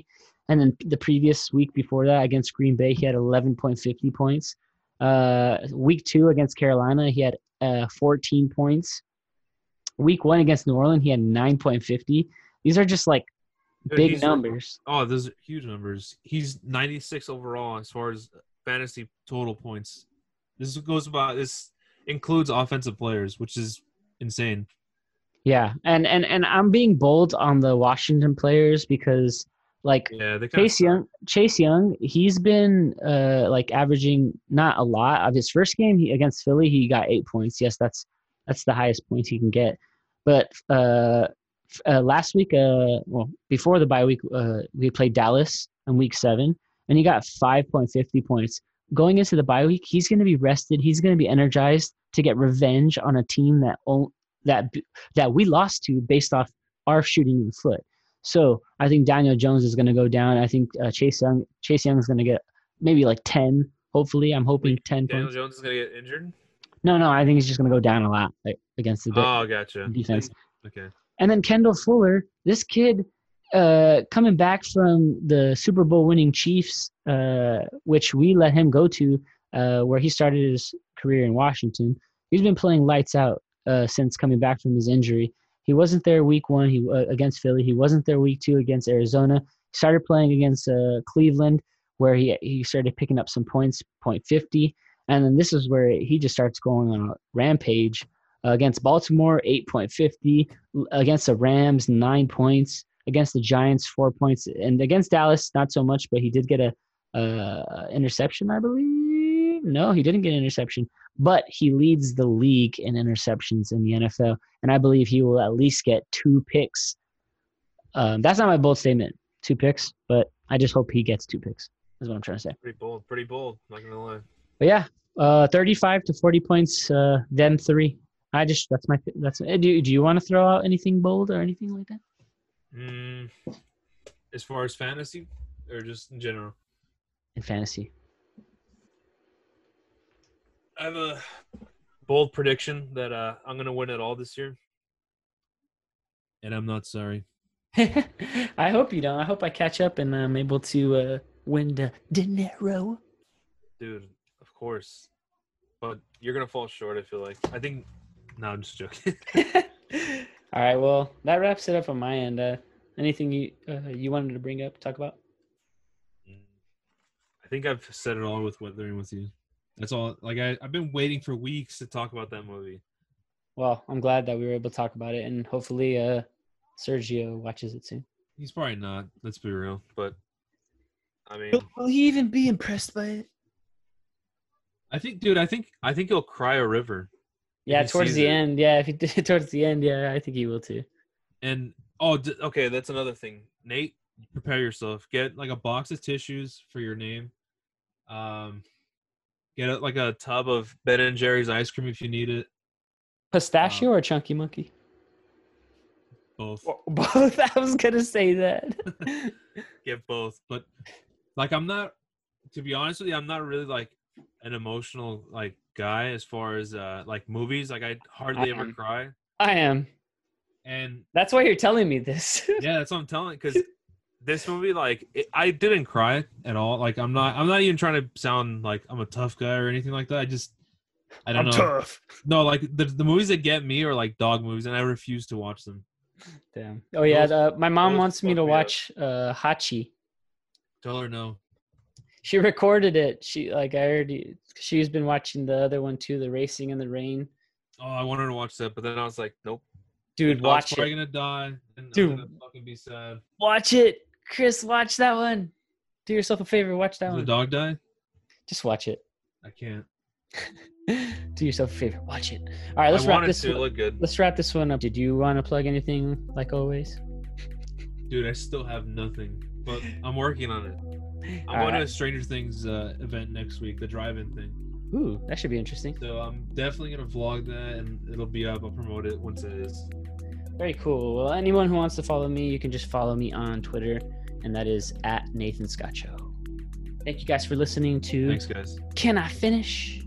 Speaker 3: And then the previous week before that against Green Bay, he had 11.50 points. Uh, week two against Carolina, he had uh, 14 points. Week one against New Orleans, he had 9.50. These are just like
Speaker 4: Dude,
Speaker 3: big numbers.
Speaker 4: Oh, those are huge numbers. He's 96 overall as far as fantasy total points. This goes about this includes offensive players, which is insane.
Speaker 3: Yeah, and and and I'm being bold on the Washington players because like
Speaker 4: Yeah,
Speaker 3: Chase Young, Chase Young, he's been uh like averaging not a lot of his first game he, against Philly. He got eight points. Yes, that's that's the highest points he can get. But uh, uh last week, uh, well before the bye week, uh, we played Dallas in week seven, and he got five point fifty points. Going into the bye week, he's going to be rested. He's going to be energized to get revenge on a team that that that we lost to based off our shooting in the foot. So I think Daniel Jones is going to go down. I think uh, Chase Young Chase Young is going to get maybe like ten. Hopefully, I'm hoping ten
Speaker 4: Daniel
Speaker 3: points.
Speaker 4: Jones is gonna get injured.
Speaker 3: No, no, I think he's just going to go down a lot like, against the.
Speaker 4: Oh, gotcha.
Speaker 3: defense.
Speaker 4: Okay.
Speaker 3: And then Kendall Fuller, this kid, uh, coming back from the Super Bowl winning Chiefs, uh, which we let him go to, uh, where he started his career in Washington. He's been playing lights out uh, since coming back from his injury. He wasn't there week one. He uh, against Philly. He wasn't there week two against Arizona. Started playing against uh, Cleveland, where he he started picking up some points, point fifty, and then this is where he just starts going on a rampage. Uh, against Baltimore, eight point fifty against the Rams, nine points. Against the Giants, four points, and against Dallas, not so much. But he did get a interception, I believe. No, he didn't get an interception, but he leads the league in interceptions in the NFL, and I believe he will at least get two picks. Um, that's not my bold statement, two picks, but I just hope he gets two picks. Is what I'm trying to say.
Speaker 4: Pretty bold. Pretty bold. Not gonna lie.
Speaker 3: But yeah, uh, 35 to 40 points, uh, them three. I just that's my that's. eh, Do do you want to throw out anything bold or anything like that?
Speaker 4: Mm, as far as fantasy, or just in general,
Speaker 3: in fantasy.
Speaker 4: I have a bold prediction that uh, I'm gonna win it all this year, and I'm not sorry.
Speaker 3: I hope you don't. I hope I catch up and I'm able to uh, win the dinero.
Speaker 4: dude. Of course, but you're gonna fall short. I feel like. I think. No, I'm just joking.
Speaker 3: All right. Well, that wraps it up on my end. Uh, anything you uh, you wanted to bring up, talk about?
Speaker 4: I think I've said it all with Weathering with you. That's all. Like I, I've been waiting for weeks to talk about that movie.
Speaker 3: Well, I'm glad that we were able to talk about it, and hopefully, uh, Sergio watches it soon.
Speaker 4: He's probably not. Let's be real. But I mean,
Speaker 3: Will he even be impressed by it?
Speaker 4: I think, dude. I think I think he'll cry a river.
Speaker 3: Yeah, towards the
Speaker 4: it.
Speaker 3: end. Yeah, if he did towards the end, yeah, I think he will too.
Speaker 4: And oh, d- okay, that's another thing. Nate, prepare yourself. Get like a box of tissues for your name. Um, get a, like a tub of Ben and Jerry's ice cream if you need it.
Speaker 3: Pistachio or chunky monkey?
Speaker 4: Both.
Speaker 3: Both. I was gonna say that.
Speaker 4: Get both. But like, I'm not. To be honest with you, I'm not really like an emotional like guy as far as uh like movies. Like I hardly
Speaker 3: I
Speaker 4: ever
Speaker 3: am.
Speaker 4: cry.
Speaker 3: I am.
Speaker 4: And
Speaker 3: That's why you're telling me this.
Speaker 4: yeah, that's what I'm telling. Because this movie, like, it, I didn't cry at all. Like, I'm not. I'm not even trying to sound like I'm a tough guy or anything like that. I just, I don't know.
Speaker 3: tough.
Speaker 4: No, like the the movies that get me are like dog movies, and I refuse to watch them.
Speaker 3: Damn. Oh yeah,
Speaker 4: Those-
Speaker 3: the, my mom wants me to
Speaker 4: me
Speaker 3: watch uh, Hachi.
Speaker 4: Tell her no.
Speaker 3: She recorded it. She like I already. She's been watching the other one too, the Racing in the Rain.
Speaker 4: Oh, I wanted to watch that, but then I was like, nope.
Speaker 3: Dude, watch it.
Speaker 4: gonna die, and
Speaker 3: Dude.
Speaker 4: I'm gonna fucking be sad.
Speaker 3: Watch it, Chris. Watch that one. Do yourself a favor. Watch that
Speaker 4: Does the dog die?
Speaker 3: Just watch it.
Speaker 4: I can't.
Speaker 3: Do yourself a favor. Watch it. All right, let's
Speaker 4: I
Speaker 3: wrap this.
Speaker 4: to.
Speaker 3: One-
Speaker 4: looked good,
Speaker 3: Let's wrap this one up. Did you want to plug anything like always?
Speaker 4: dude. I still have nothing, but I'm working on it. I'm going to a Stranger Things uh, event next week, the drive-in thing.
Speaker 3: Ooh, that should be interesting.
Speaker 4: So I'm definitely gonna vlog that, and it'll be up. I'll promote it once it is.
Speaker 3: Very cool. Well, anyone who wants to follow me, you can just follow me on Twitter, and that is at Nathan Scott Show. Thank you guys for listening to
Speaker 4: Thanks, guys.
Speaker 3: Can I Finish?